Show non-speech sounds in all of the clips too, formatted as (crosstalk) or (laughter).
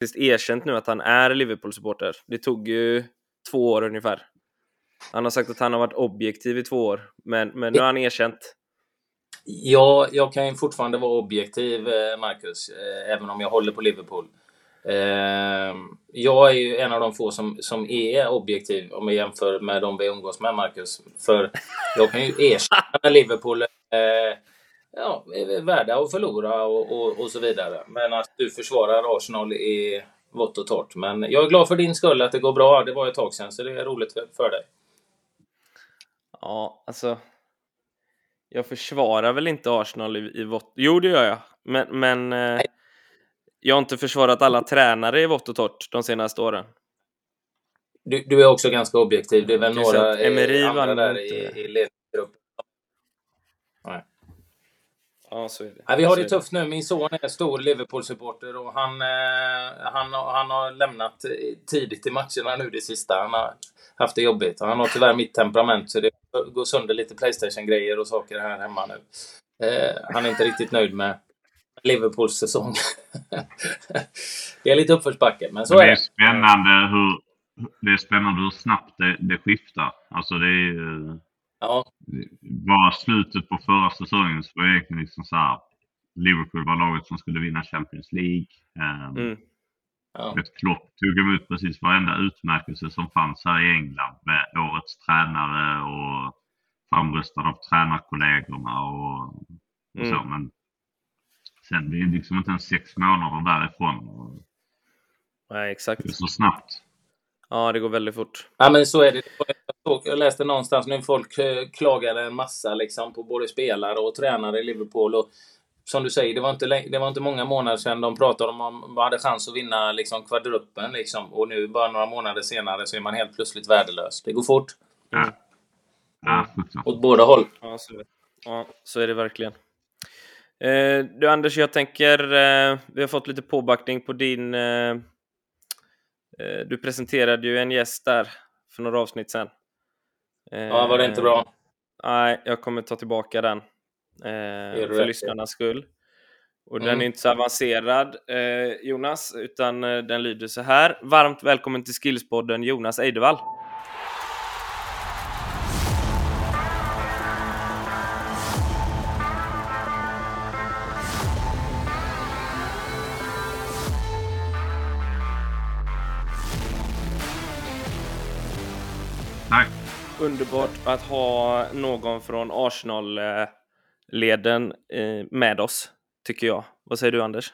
faktiskt erkänt nu att han är Liverpool-supporter. Det tog ju två år ungefär. Han har sagt att han har varit objektiv i två år, men, men nu har han erkänt. Ja, jag kan fortfarande vara objektiv, eh, Marcus, eh, även om jag håller på Liverpool. Eh, jag är ju en av de få som, som är objektiv om jag jämför med de vi umgås med, Marcus. För jag kan ju erkänna (laughs) Liverpool ja, är värda att förlora och, och, och, så vidare. Men att du försvarar Arsenal är vått och torrt. Men jag är glad för din skull att det går bra. Det var ett tag sedan, så det är roligt för, dig. Ja, alltså. Jag försvarar väl inte Arsenal i, i vått... Jo, det gör jag. Men, men eh, jag har inte försvarat alla tränare i vått och torrt de senaste åren. Du, du är också ganska objektiv. Det är väl några Emery andra där i, i ledningsgruppen. Ja, så är det. Ja, vi har det tufft nu. Min son är stor Liverpool-supporter och han, eh, han, han har lämnat tidigt i matcherna nu det sista. Han har haft det jobbigt. Han har tyvärr mitt temperament så det går sönder lite Playstation-grejer och saker här hemma nu. Eh, han är inte riktigt nöjd med Liverpools säsong. (laughs) det är lite uppförsbacke, men så det är det. Är spännande hur, det är spännande hur snabbt det, det skiftar. Alltså det är ju... Ja. Bara slutet på förra säsongen så var det egentligen liksom så här. Liverpool var laget som skulle vinna Champions League. Um, mm. Ja. Klopp tog emot precis varenda utmärkelse som fanns här i England med årets tränare och framröstad av tränarkollegorna och, och mm. så. Men sen, det är liksom inte ens sex månader därifrån. Nej, exakt. Det är så snabbt. Ja, det går väldigt fort. Ja, men så är det. Jag läste någonstans nu folk eh, klagade en massa liksom på både spelare och tränare i Liverpool. Och som du säger, det var inte, det var inte många månader sedan de pratade om att man hade chans att vinna liksom kvadruppen. Liksom. Och nu, bara några månader senare, så är man helt plötsligt värdelös. Det går fort. Mm. Ja, (laughs) Åt båda håll. Ja, så är det, ja, så är det verkligen. Eh, du Anders, jag tänker, eh, vi har fått lite påbackning på din... Eh du presenterade ju en gäst där för några avsnitt sedan. ja, var det inte bra? Eh, nej, jag kommer ta tillbaka den. Eh, för lyssnarnas skull. Och mm. den är inte så avancerad, eh, Jonas, utan eh, den lyder så här. Varmt välkommen till Skillspodden Jonas Eidevall. Underbart att ha någon från Arsenal eh, eh, med oss, tycker jag. Vad säger du, Anders?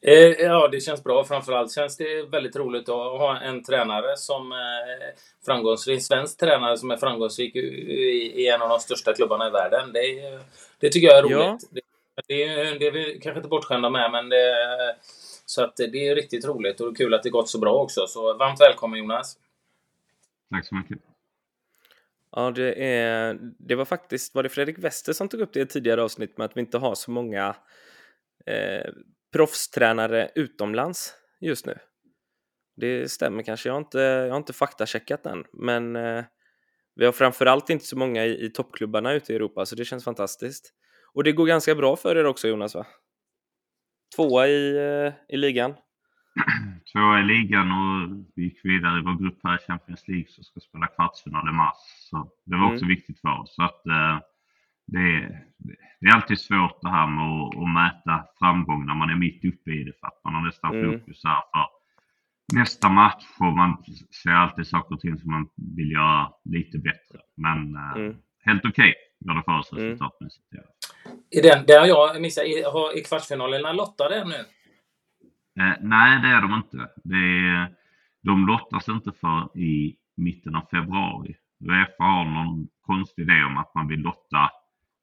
Eh, ja, det känns bra. Framförallt känns det väldigt roligt att ha en tränare som är framgångsrik, svensk tränare som är framgångsrik i, en av de största klubbarna i världen. Det, det tycker jag är roligt. Ja. Det, det, det är vi kanske inte bortskämda med, men det, så att det är riktigt roligt och kul att det gått så bra också. Så varmt välkommen Jonas! Tack så mycket! Ja, det, är, det var faktiskt var det Fredrik Wester som tog upp det i ett tidigare avsnitt med att vi inte har så många eh, proffstränare utomlands just nu. Det stämmer kanske, jag har inte, jag har inte faktacheckat den, men eh, vi har framförallt inte så många i, i toppklubbarna ute i Europa, så det känns fantastiskt. Och det går ganska bra för er också Jonas, va? Tvåa i, eh, i ligan. Tvåa i ligan och vi gick vidare i vår grupp här i Champions League som ska spela kvartsfinal i mars. Så det var också mm. viktigt för oss. Så att, eh, det, är, det är alltid svårt det här med att, att, mäta framgång när man är mitt uppe i det för att man har nästan mm. fokus här för nästa match och man ser alltid saker och ting som man vill göra lite bättre. Men eh, mm. helt okej okay, gör det för oss mm. resultatmässigt. Ja. I den, där jag missade, i, i kvartsfinalerna lottade nu? Eh, nej, det är de inte. Det är, de lottas inte för i mitten av februari. Uefa har någon konstig idé om att man vill lotta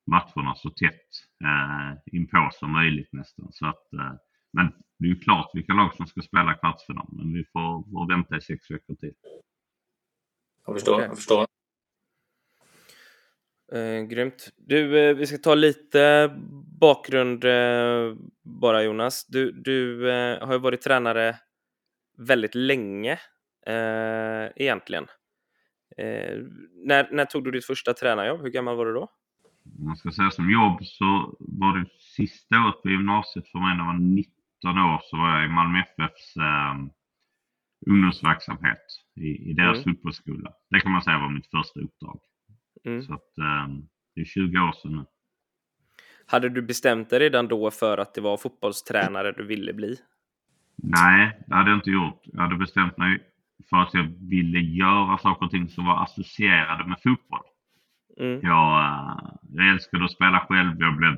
matcherna så tätt eh, inpå som möjligt nästan. Så att, eh, men det är ju klart vilka lag som ska spela kvartsfinal, men vi får, får vänta i sex veckor till. Jag förstår. Okay. Jag förstår. Eh, grymt. Du, eh, vi ska ta lite bakgrund eh, bara Jonas. Du, du eh, har ju varit tränare väldigt länge eh, egentligen. Eh, när, när tog du ditt första tränarjobb? Hur gammal var du då? Om man ska säga som jobb så var det sista året på gymnasiet för mig när jag var år så var jag i Malmö FFs eh, ungdomsverksamhet i, i deras mm. fotbollsskola. Det kan man säga var mitt första uppdrag. Mm. Så att, eh, det är 20 år sedan nu. Hade du bestämt dig redan då för att det var fotbollstränare du ville bli? Nej, det hade jag inte gjort. Jag hade bestämt mig för att jag ville göra saker och ting som var associerade med fotboll. Mm. Jag, eh, jag älskade att spela själv. Jag blev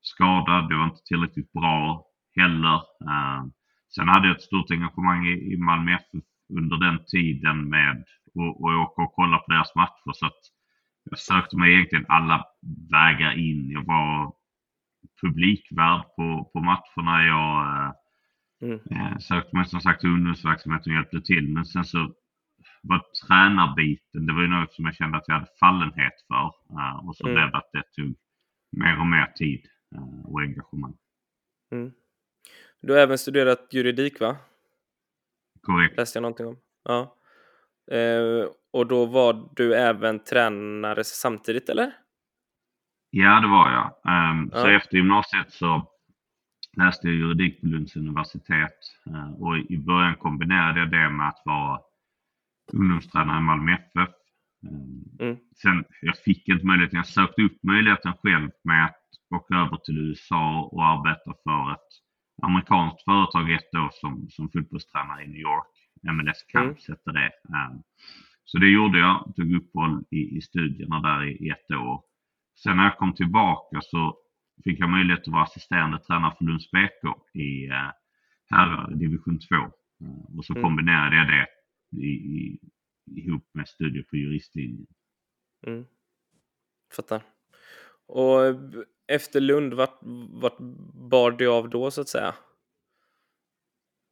skadad. Jag var inte tillräckligt bra heller. Uh, sen hade jag ett stort engagemang i Malmö FF under den tiden med att åka och kolla på deras matcher. Så att jag sökte mig egentligen alla vägar in. Jag var publikvärd på, på matcherna. Jag uh, mm. uh, sökte mig som sagt till ungdomsverksamheten och hjälpte till. Men sen så var tränarbiten, det var ju något som jag kände att jag hade fallenhet för. och så mm. blev det att det tog mer och mer tid. Eh, och engagemang. Mm. Du har även studerat juridik va? Korrekt. Läste jag någonting om. Ja. Eh, och då var du även tränare samtidigt eller? Ja, det var jag. Um, ja. Så efter gymnasiet så läste jag juridik på Lunds universitet uh, och i början kombinerade jag det med att vara ungdomstränare i Malmö FF. Um, mm. Sen, jag fick inte möjligheten, jag sökte upp möjligheten själv med att åka över till USA och arbeta för ett amerikanskt företag ett år som, som fotbollstränare i New York. MLS Camps mm. hette det. Um, så det gjorde jag, tog uppehåll i, i studierna där i, i ett år. Sen när jag kom tillbaka så fick jag möjlighet att vara assisterande tränare för Lunds BK i uh, herrar division 2. Uh, och så mm. kombinerade jag det i, i, ihop med studier på juristlinjen. Mm. Fattar. Och efter Lund, vart, vart bar det av då så att säga?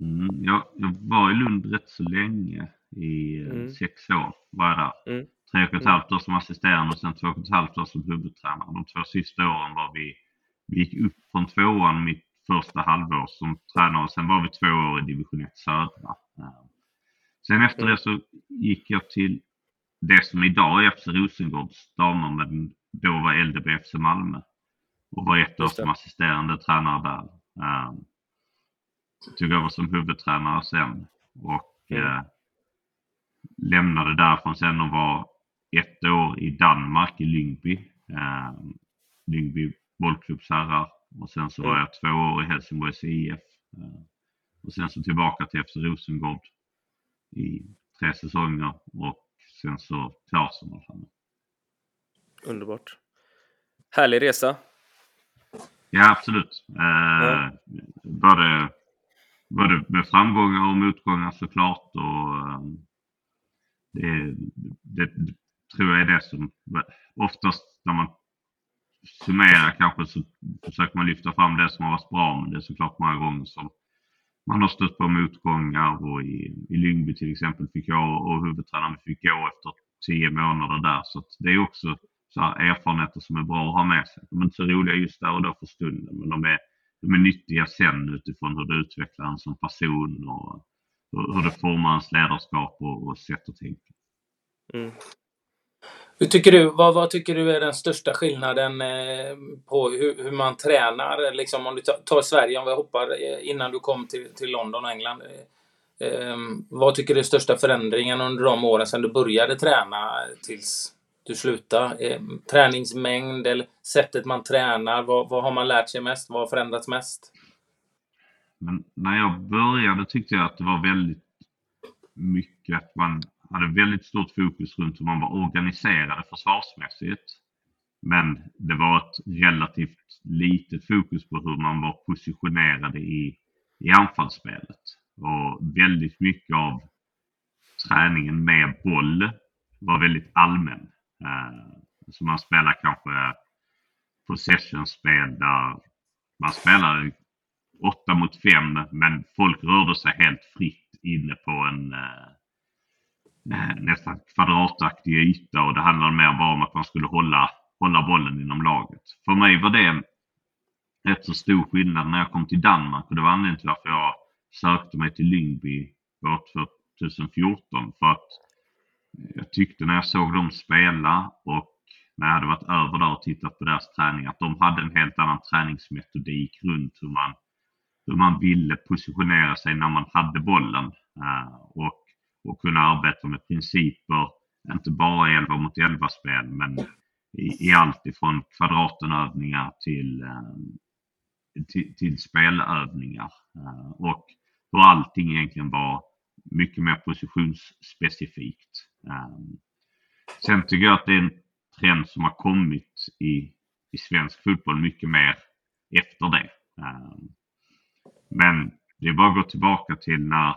Mm, ja, jag var i Lund rätt så länge. I eh, mm. sex år var jag där. Mm. Tre och ett mm. halvt år som assisterande och sen två och ett halvt år som huvudtränare. De två sista åren var vi, vi gick upp från tvåan mitt första halvår som tränare och sen var vi två år i division 1 södra. Sen efter mm. det så gick jag till det som idag är FC Rosengårds damer men då var LDB FC Malmö och var ett år som assisterande tränare där. Um, tog över som huvudtränare sen och mm. uh, lämnade därifrån sen och var ett år i Danmark i Lyngby. Uh, Lyngby bollklubbs herrar och sen så mm. var jag två år i Helsingborgs IF. Uh, och sen så tillbaka till FC Rosengård i tre säsonger och sen så till Arsenal. Underbart. Härlig resa. Ja, absolut. Eh, ja. Både, både med framgångar och motgångar såklart. Och, eh, det, det, tror jag är det som oftast när man summerar kanske så försöker man lyfta fram det som har varit bra. Men det är såklart många gånger som man har stött på motgångar och i, i Lyngby till exempel fick jag och huvudtränaren fick gå efter tio månader där. Så det är också så erfarenheter som är bra att ha med sig. De är inte så roliga just där och då för stunden men de är, de är nyttiga sen utifrån hur det utvecklar en som person och hur det formar ens ledarskap och, och sätt att tänka. Mm. Hur tycker du, vad, vad, tycker du är den största skillnaden eh, på hur, hur, man tränar? Liksom om du tar Sverige, om vi hoppar eh, innan du kom till, till London och England. Eh, ehm, vad tycker du är största förändringen under de åren sedan du började träna tills du slutade? Eh, träningsmängd eller sättet man tränar? Vad, vad har man lärt sig mest? Vad har förändrats mest? Men när jag började tyckte jag att det var väldigt mycket att man hade väldigt stort fokus runt hur man var organiserade försvarsmässigt. Men det var ett relativt litet fokus på hur man var positionerade i, i anfallsspelet. Och väldigt mycket av träningen med boll var väldigt allmän. Eh, så man spelar kanske possession-spel där man spelar åtta mot fem, men folk rörde sig helt fritt inne på en eh, eh, nästan kvadrataktig yta och det handlade mer bara om att man skulle hålla, hålla bollen inom laget. För mig var det rätt så stor skillnad när jag kom till Danmark och det var anledningen till varför jag sökte mig till Lyngby år 2014 för att jag tyckte när jag såg dem spela och när jag hade varit över där och tittat på deras träning att de hade en helt annan träningsmetodik runt hur man, hur man ville positionera sig när man hade bollen eh, och, och kunna arbeta med principer, inte bara 11 mot 11 spel men i, i allt ifrån kvadratenövningar till, eh, till, till spelövningar eh, och hur allting egentligen var mycket mer positionsspecifikt. Sen tycker jag att det är en trend som har kommit i, i svensk fotboll mycket mer efter det men det är bara att gå tillbaka till när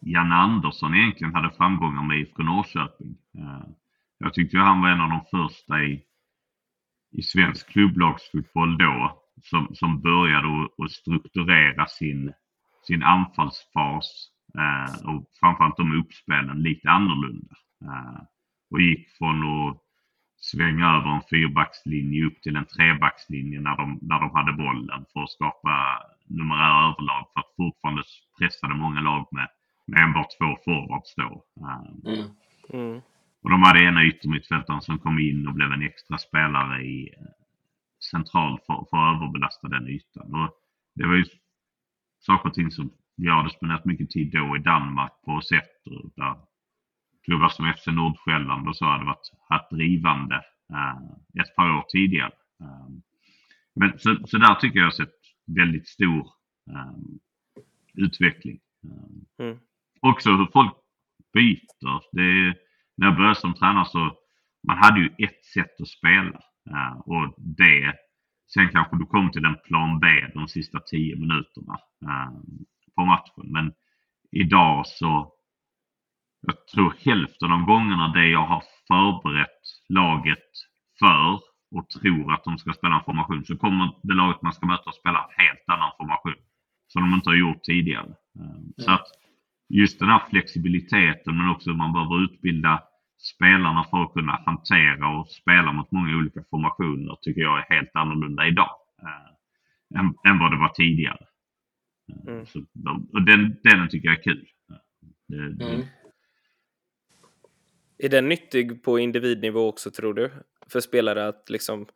Janne Andersson egentligen hade framgångar med IFK Norrköping. Eh, jag tyckte han var en av de första i, i svensk klubblagsfotboll då som, som började att strukturera sin, sin anfallsfas eh, och framförallt de uppspelen lite annorlunda. Eh, och gick från att svänga över en fyrbackslinje upp till en trebackslinje när de, när de hade bollen för att skapa numerära överlag för att fortfarande pressade många lag med, med enbart två forwards då. Eh, mm. Mm. Och de hade ena yttermittfältaren som kom in och blev en extra spelare i eh, central för, för att överbelasta den ytan. Och det var ju saker och ting som jag hade spenderat mycket tid då i Danmark på och sett där klubbar som FC Nordsjälland och så hade varit, varit drivande eh, ett par år tidigare. Eh, men så, så där tycker jag sett väldigt stor eh, utveckling. Eh, mm. Också hur folk byter. Det, när jag började som tränare så man hade ju ett sätt att spela eh, och det Sen kanske du kom till en plan B de sista tio minuterna eh, på matchen. Men idag så jag tror hälften av gångerna det jag har förberett laget för och tror att de ska spela en formation så kommer det laget man ska möta att spela en helt annan formation. Som de inte har gjort tidigare. Mm. Så att just den här flexibiliteten men också hur man behöver utbilda spelarna för att kunna hantera och spela mot många olika formationer tycker jag är helt annorlunda idag. Äh, än, än vad det var tidigare. Mm. Så, och den delen tycker jag är kul. Det, mm. Är den nyttig på individnivå också tror du? För spelare att liksom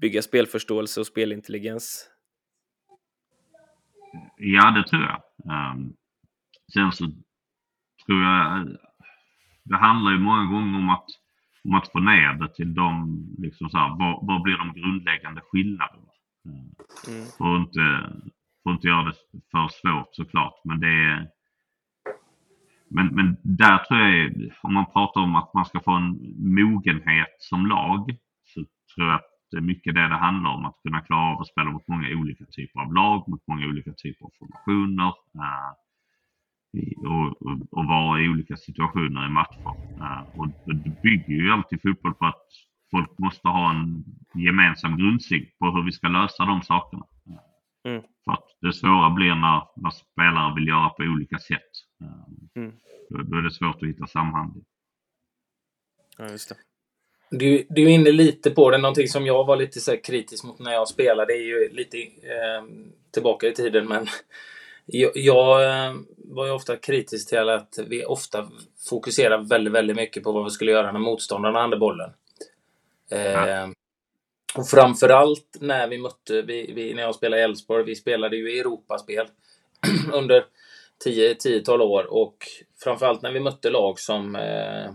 bygga spelförståelse och spelintelligens? Ja, det tror jag. Um, sen så tror jag det handlar ju många gånger om att, om att få ner det till de, liksom så här, vad, vad blir de grundläggande skillnaderna? Mm. För, att inte, för att inte göra det för svårt såklart, men det är men, men där tror jag, om man pratar om att man ska få en mogenhet som lag, så tror jag att det är mycket det det handlar om. Att kunna klara av att spela mot många olika typer av lag, mot många olika typer av formationer. Uh, och, och, och, vara i olika situationer i matcher. Och, och det bygger ju alltid fotboll på att folk måste ha en gemensam grundsyn på hur vi ska lösa de sakerna. Mm. För att det svåra blir när, när spelare vill göra på olika sätt. Mm. Då, är det svårt att hitta samhandling. Ja, just det. Du, du är inne lite på det, någonting som jag var lite så kritisk mot när jag spelade, det är ju lite eh, tillbaka i tiden, men (laughs) jag, jag eh, var ju ofta kritisk till att vi ofta fokuserar väldigt, väldigt mycket på vad vi skulle göra när motståndarna hade bollen. Eh, ja. Och framförallt när vi mötte, vi, vi, när jag spelade i Elfsborg, vi spelade ju Europaspel (clears throat) under 10-12 år och framförallt när vi mötte lag som, eh,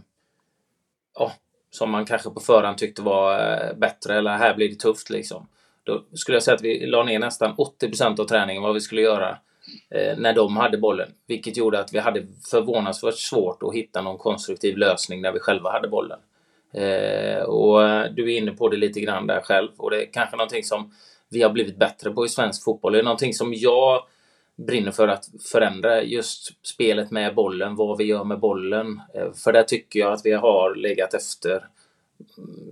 ja, som man kanske på förhand tyckte var eh, bättre eller här blir det tufft liksom. Då skulle jag säga att vi la ner nästan 80% av träningen vad vi skulle göra eh, när de hade bollen. Vilket gjorde att vi hade förvånansvärt svårt att hitta någon konstruktiv lösning när vi själva hade bollen. Eh, och eh, du är inne på det lite grann där själv och det är kanske någonting som vi har blivit bättre på i svensk fotboll. Det är någonting som jag brinner för att förändra just spelet med bollen, vad vi gör med bollen. Eh, för där tycker jag att vi har legat efter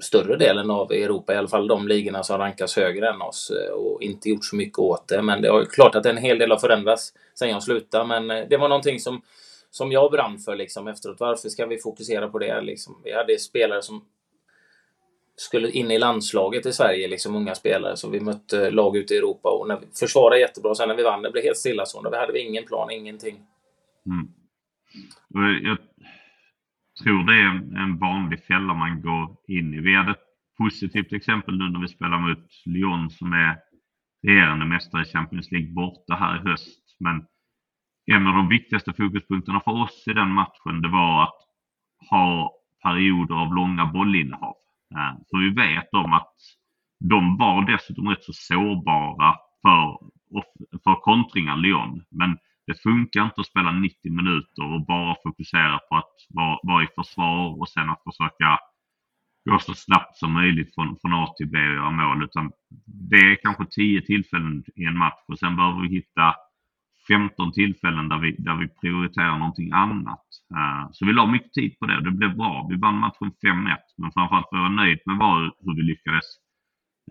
större delen av Europa, i alla fall de ligorna som rankas högre än oss eh, och inte gjort så mycket åt det. Men det är klart att en hel del har förändrats sen jag slutade, men eh, det var någonting som, som jag brann för liksom efteråt. Varför ska vi fokusera på det? Liksom? Vi hade spelare som skulle in i landslaget i Sverige, liksom unga spelare. Så vi mötte lag ute i Europa och när vi försvarade jättebra. Sen när vi vann, det blev helt stillastående. Vi hade ingen plan, ingenting. Mm. Jag tror det är en vanlig fälla man går in i. Vi hade ett positivt exempel nu när vi spelar mot Lyon som är regerande mästare i Champions League borta här i höst. Men en av de viktigaste fokuspunkterna för oss i den matchen, det var att ha perioder av långa bollinnehav. Eh, för vi vet om att de var dessutom rätt så sårbara för, för kontringar, Lyon. Men det funkar inte att spela 90 minuter och bara fokusera på att vara, vara i försvar och sen att försöka gå så snabbt som möjligt från, från A till B och göra mål. Utan det är kanske tio tillfällen i en match och sen behöver vi hitta 15 tillfällen där vi, där vi prioriterar någonting annat. Eh, så vi la mycket tid på det och det blev bra. Vi vann matchen 5-1 men framförallt var jag nöjd med var hur vi lyckades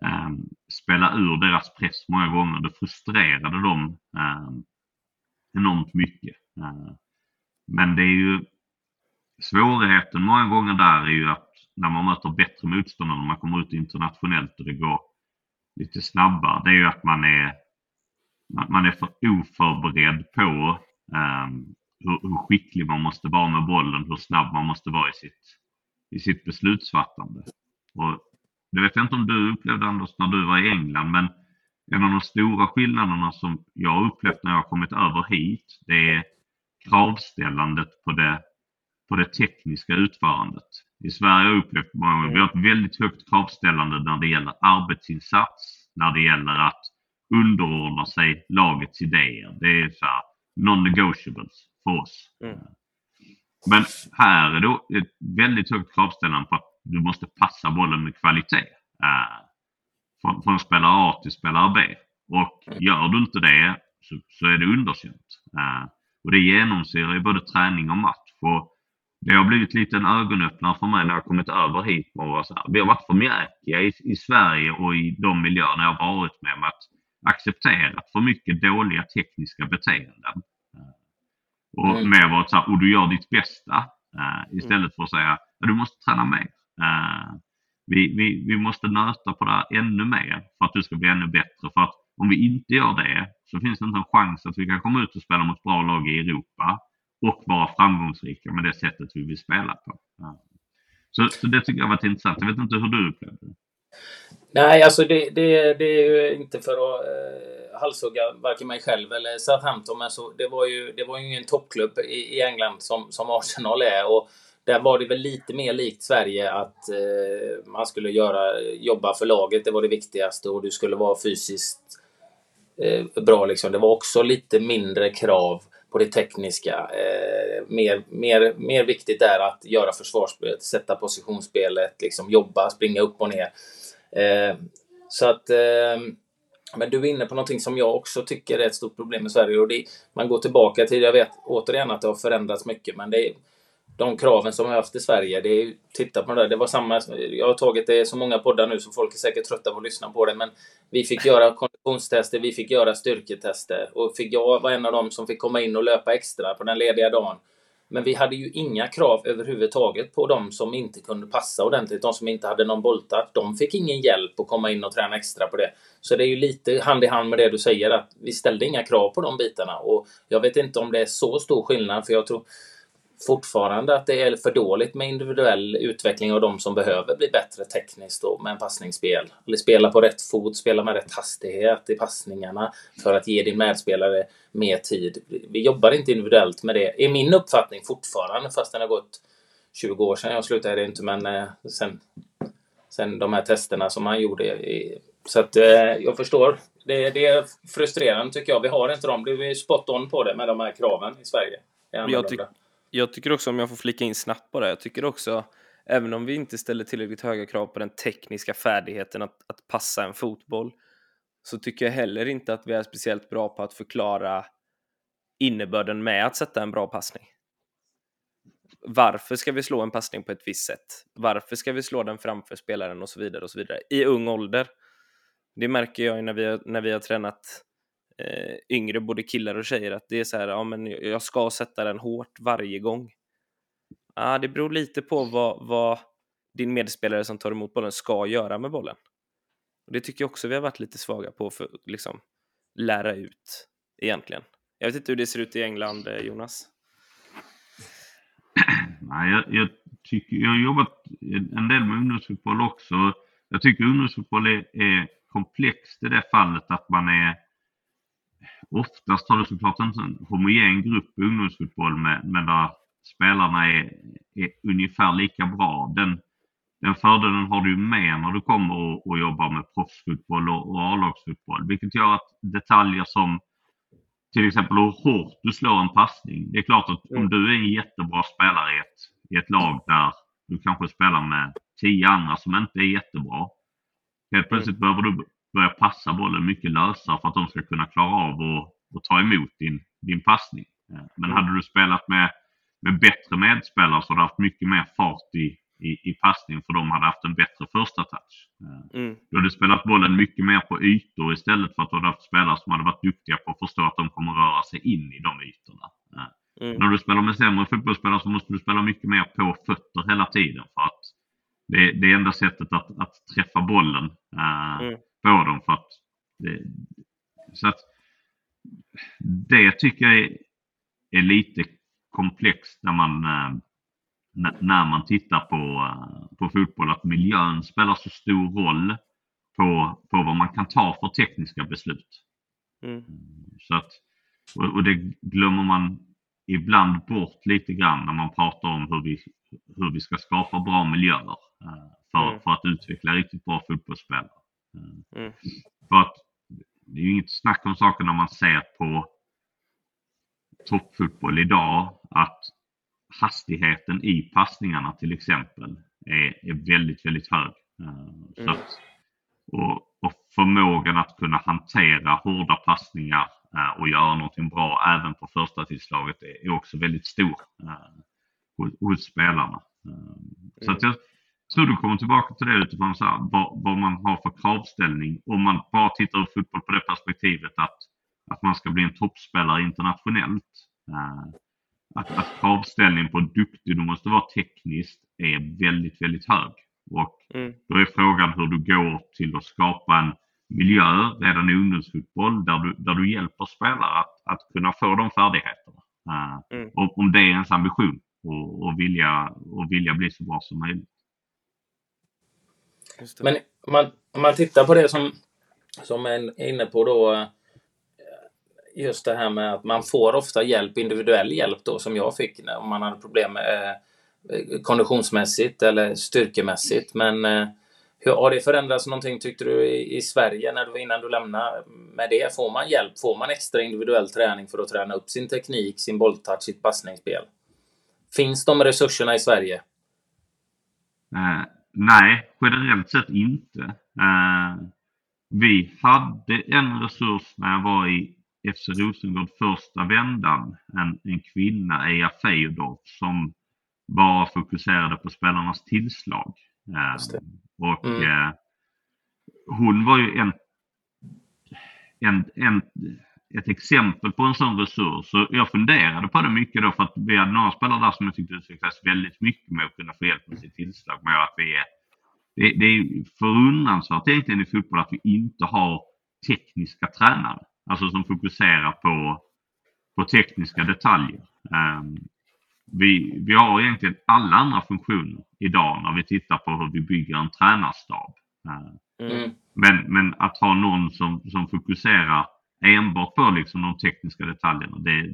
ehm, spela ur deras press många gånger. Det frustrerade dem ehm, enormt mycket. Eh, men det är ju svårigheten många gånger där är ju att när man möter bättre motståndare, när man kommer ut internationellt och det går lite snabbare, det är ju att man är man är för oförberedd på um, hur, hur, skicklig man måste vara med bollen, hur snabb man måste vara i sitt, i sitt beslutsfattande. Och det vet jag inte om du upplevde Anders när du var i England, men en av de stora skillnaderna som jag har upplevt när jag har kommit över hit, det är kravställandet på det, på det tekniska utförandet. I Sverige har jag upplevt många gånger, vi har ett väldigt högt kravställande när det gäller arbetsinsats, när det gäller att underordnar sig lagets idéer. Det är så non-negotiables för oss. Mm. Men här är det ett väldigt högt kravställande på att du måste passa bollen med kvalitet. Äh, från, från spelare A till spelare B. Och mm. gör du inte det så, så är det underkänt. Äh, och det genomsyrar ju både träning och match. Och det har blivit lite en ögonöppnare för mig när jag kommit över hit. Och så här. Vi har varit för mjäkiga i, i Sverige och i de miljöerna jag varit med. med att accepterat för mycket dåliga tekniska beteenden. Och mm. mer varit så här, och du gör ditt bästa istället mm. för att säga, att du måste träna mer. Uh, vi, vi, vi måste nöta på det här ännu mer för att du ska bli ännu bättre. För att om vi inte gör det så finns det inte en chans att vi kan komma ut och spela mot bra lag i Europa och vara framgångsrika med det sättet vi vill spela på. Så, så det tycker jag var intressant. Jag vet inte hur du upplevde det. Nej, alltså det, det, det är ju inte för att eh, halshugga varken mig själv eller Southampton, men så, det, var ju, det var ju ingen toppklubb i, i England som, som Arsenal är. Och där var det väl lite mer likt Sverige att eh, man skulle göra, jobba för laget, det var det viktigaste och du skulle vara fysiskt eh, bra. Liksom. Det var också lite mindre krav på det tekniska. Eh, mer, mer, mer viktigt är att göra försvarsspelet, sätta positionsspelet, liksom jobba, springa upp och ner. Eh, så att eh, men du är inne på någonting som jag också tycker är ett stort problem i Sverige och det, man går tillbaka till, jag vet återigen att det har förändrats mycket, men det är de kraven som vi har haft i Sverige. Det är, titta på det där, det var samma, jag har tagit det så många poddar nu så folk är säkert trötta på att lyssna på det, men vi fick göra konditionstester, vi fick göra styrketester och fick, jag var en av dem som fick komma in och löpa extra på den lediga dagen. Men vi hade ju inga krav överhuvudtaget på de som inte kunde passa ordentligt, de som inte hade någon bolltart. De fick ingen hjälp att komma in och träna extra på det. Så det är ju lite hand i hand med det du säger att vi ställde inga krav på de bitarna och jag vet inte om det är så stor skillnad för jag tror fortfarande att det är för dåligt med individuell utveckling av de som behöver bli bättre tekniskt och med en passningsspel. Eller spela på rätt fot, spela med rätt hastighet i passningarna för att ge din medspelare mer tid. Vi jobbar inte individuellt med det, är min uppfattning fortfarande, fast den har gått 20 år sedan jag slutade, det inte, men eh, sen, sen de här testerna som man gjorde. I, så att eh, jag förstår. Det, det, är frustrerande tycker jag. Vi har inte dem. Vi är spot on på det med de här kraven i Sverige. Jag, ty jag tycker också, om jag får flika in snabbt på det, jag tycker också, även om vi inte ställer tillräckligt höga krav på den tekniska färdigheten att, att passa en fotboll, så tycker jag heller inte att vi är speciellt bra på att förklara innebörden med att sätta en bra passning. Varför ska vi slå en passning på ett visst sätt? Varför ska vi slå den framför spelaren och så vidare och så vidare i ung ålder? Det märker jag när vi har, när vi har tränat eh, yngre, både killar och tjejer, att det är så här, ja men jag ska sätta den hårt varje gång. Ah, det beror lite på vad, vad din medspelare som tar emot bollen ska göra med bollen. Och det tycker jag också vi har varit lite svaga på för liksom lära ut egentligen. Jag vet inte hur det ser ut i England, eh, Jonas? Nej, jag, jag, tycker, jag har jobbat en del med ungdomsfotboll också. Jag tycker ungdomsfotboll är, är komplext i det fallet att man är Oftast har du såklart en homogen grupp i ungdomsfotboll med, med där spelarna är, är ungefär lika bra. Den, den fördelen har du med när du kommer och, och jobbar med proffsfotboll och, och A-lagsfotboll. Vilket gör att detaljer som till exempel hur hårt du slår en passning. Det är klart att om du är en jättebra spelare i ett, i ett lag där du kanske spelar med tio andra som inte är jättebra. Helt plötsligt mm. behöver du börja passa bollen mycket lösare för att de ska kunna klara av att ta emot din, din passning. Eh, men mm. hade du spelat med, med bättre medspelare så hade du haft mycket mer fart i, i, i passning för de hade haft en bättre första touch. Eh, mm. Du hade spelat bollen mycket mer på ytor istället för att du hade haft spelare som hade varit duktiga på att förstå att de kommer röra sig in i de ytorna. Eh, mm. När du spelar med sämre fotbollsspelare så måste du spela mycket mer på fötter hela tiden för att det, det är enda sättet att, att träffa bollen mm. På dem. För att det, så att det tycker jag är, är lite komplext när man, uh, när man tittar på, uh, på fotboll. Att miljön spelar så stor roll på, på vad man kan ta för tekniska beslut. Mm. Så att, och, och det glömmer man ibland bort lite grann när man pratar om hur vi, hur vi ska skapa bra miljöer eh, för, mm. för att utveckla riktigt bra fotbollsspelare. Eh, mm. För att det är ju inget snack om saker när man ser på toppfotboll idag att hastigheten i passningarna till exempel är, är väldigt, väldigt hög. Eh, så mm. att, och, och förmågan att kunna hantera hårda passningar och göra någonting bra även på första tillslaget är också väldigt stor hos spelarna. Så att jag tror du kommer tillbaka till det utifrån så här, vad, vad, man har för kravställning. Om man bara tittar på fotboll på det perspektivet att, att man ska bli en toppspelare internationellt. Att, att kravställningen på duktig du måste vara tekniskt är väldigt, väldigt hög. Och mm. då är frågan hur du går till att skapa en miljö redan i ungdomsfotboll där du, där du hjälper spelare att, att kunna få de färdigheterna. Uh, mm. och, om det är ens ambition och, och, vilja, och vilja bli så bra som möjligt. Men om man, om man tittar på det som, som är inne på då eh, just det här med att man får ofta hjälp, individuell hjälp då som jag fick om man hade problem med eh, konditionsmässigt eller styrkemässigt. Men eh, hur har det förändrats någonting tyckte du i, i Sverige när du, innan du lämnade med det? Får man hjälp? Får man extra individuell träning för att träna upp sin teknik, sin bolltouch, sitt passningsspel? Finns de resurserna i Sverige? Uh, nej, generellt sett inte. Uh, vi hade en resurs när jag var i FC Rosengård första vändan. En, en kvinna, Eja Feodorf, som bara fokuserade på spelarnas tillslag. Uh, och mm. hon var ju en, en, en ett exempel på en sån resurs. Så jag funderade på det mycket då för att vi hade några spelare där som jag tyckte utvecklades väldigt mycket med att kunna få hjälp med sitt tillslag. Med att vi är, det, det är förundransvärt egentligen i fotboll att vi inte har tekniska tränare. Alltså som fokuserar på, på tekniska detaljer. Um, vi, vi har egentligen alla andra funktioner idag när vi tittar på hur vi bygger en tränarstab. Uh, mm. men, men att ha någon som, som fokuserar enbart på liksom de tekniska detaljerna. Det,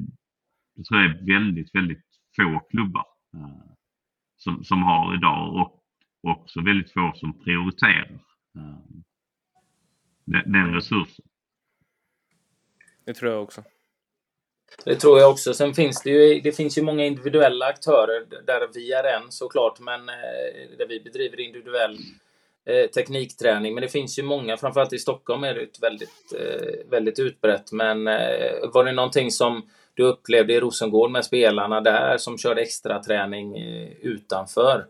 det tror jag är väldigt, väldigt få klubbar eh, som, som har idag och också väldigt få som prioriterar eh, den, den resursen. Det tror jag också. Det tror jag också. Sen finns det ju, det finns ju många individuella aktörer där vi är en såklart, men eh, där vi bedriver individuell eh, teknikträning. Men det finns ju många, framförallt i Stockholm är det väldigt, eh, väldigt utbrett. Men eh, var det någonting som du upplevde i Rosengård med spelarna där som körde extra träning eh, utanför?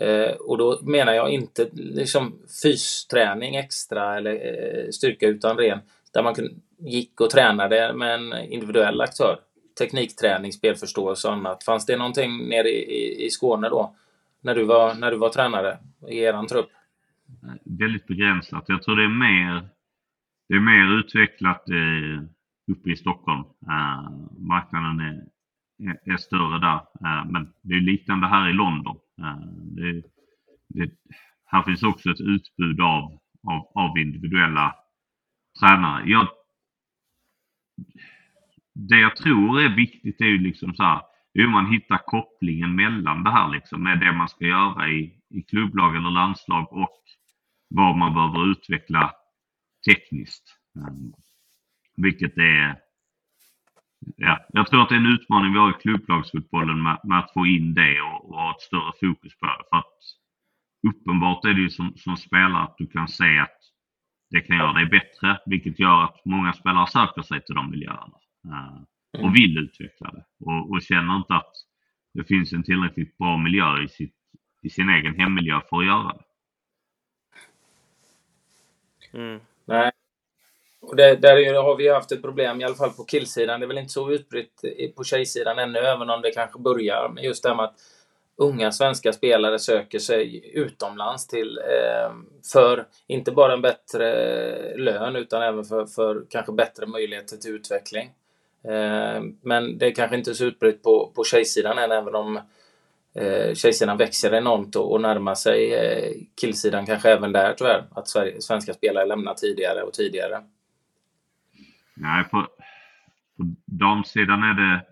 Eh, och då menar jag inte liksom fysträning extra eller eh, styrka utan ren, där man gick och tränade med en individuell aktör. Teknikträning, spelförståelse och annat. Fanns det någonting nere i, i, i Skåne då? När du var, när du var tränare i eran trupp? Eh, väldigt begränsat. Jag tror det är mer, det är mer utvecklat i, uppe i Stockholm. Eh, marknaden är, är, är, större där. Eh, men det är liknande här i London. Eh, det, det, här finns också ett utbud av, av, av individuella tränare. Jag, det jag tror är viktigt är ju liksom så här, hur man hittar kopplingen mellan det här liksom med det man ska göra i, i klubblag eller landslag och vad man behöver utveckla tekniskt. Um, vilket är ja, jag tror att det är en utmaning vi har i klubblagsfotbollen med, med att få in det och, och, ha ett större fokus på det. För att uppenbart är det ju som, som spelare att du kan se att det kan göra dig bättre, vilket gör att många spelare söker sig till de miljöerna. Uh, och mm. vill utveckla det och, och, känner inte att det finns en tillräckligt bra miljö i, sitt, i sin egen hemmiljö för att göra det. Mm. Nej, och det, där har vi haft ett problem, i alla fall på killsidan. Det är väl inte så utbrett på tjejsidan ännu, även om det kanske börjar. Men just det här med att unga svenska spelare söker sig utomlands till eh, för inte bara en bättre lön utan även för, för kanske bättre möjligheter till utveckling. Eh, men det är kanske inte så utbrett på, på tjejsidan än, även om eh, tjejsidan växer enormt och, och närmar sig eh, killsidan kanske även där tyvärr. Att Sverige, svenska spelare lämnar tidigare och tidigare. Nej, på, på damsidan är det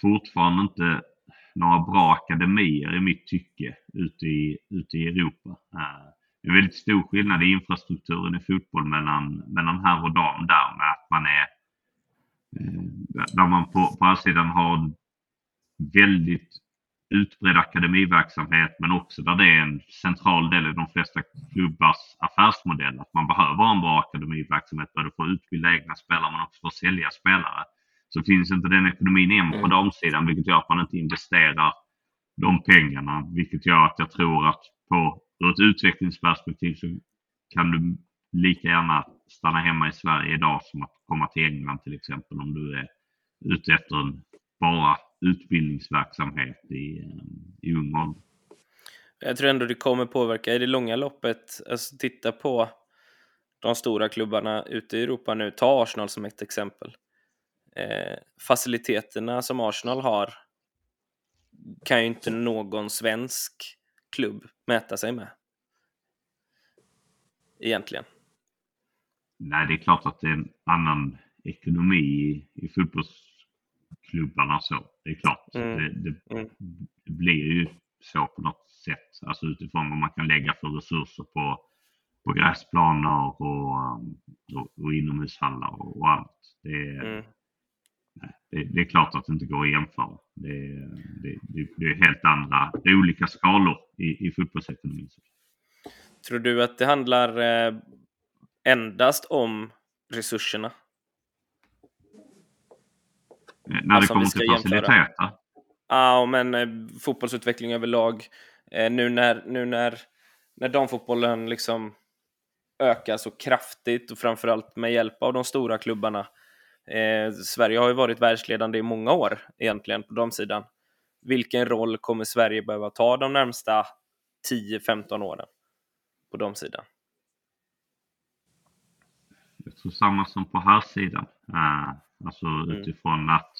fortfarande inte några bra akademier i mitt tycke ute i, ute i Europa. Eh, det är väldigt stor skillnad i infrastrukturen i fotboll mellan, mellan herr och dam där med att man är eh, där man på, på sidan har väldigt utbredd akademiverksamhet men också där det är en central del i de flesta klubbars affärsmodell att man behöver en bra akademiverksamhet både för att utbilda egna spelare men också för att sälja spelare. Så finns inte den ekonomin än på mm. damsidan vilket gör att man inte investerar de pengarna vilket gör att jag tror att på ur ett utvecklingsperspektiv så kan du lika gärna stanna hemma i Sverige idag som att komma till England till exempel om du är ute efter en bara utbildningsverksamhet i, eh, i ung ålder. Jag tror ändå det kommer påverka i det långa loppet. Alltså titta på de stora klubbarna ute i Europa nu. Ta Arsenal som ett exempel. Eh, faciliteterna som Arsenal har kan ju inte någon svensk klubb mäta sig med. Egentligen. Nej, det är klart att det är en annan ekonomi i, i fotbolls klubbarna så. Det är klart. Mm. Det, det, mm. blir ju så på något sätt. Alltså utifrån vad man kan lägga för resurser på, på gräsplaner och, och, och inomhushallar och, och allt. Det, mm. det, det, är klart att det inte går att jämföra. Det, det, det, är helt andra, det är olika skalor i, i fotbollsekonomin. Tror du att det handlar eh, endast om resurserna? När alltså, det kommer till faciliteter? Ja, men eh, fotbollsutveckling överlag. Eh, nu när, nu när, när damfotbollen liksom ökar så kraftigt och framförallt med hjälp av de stora klubbarna. Eh, Sverige har ju varit världsledande i många år egentligen på damsidan. Vilken roll kommer Sverige behöva ta de närmsta 10-15 åren på damsidan? Jag tror samma som på här sidan. Uh, Alltså mm. utifrån att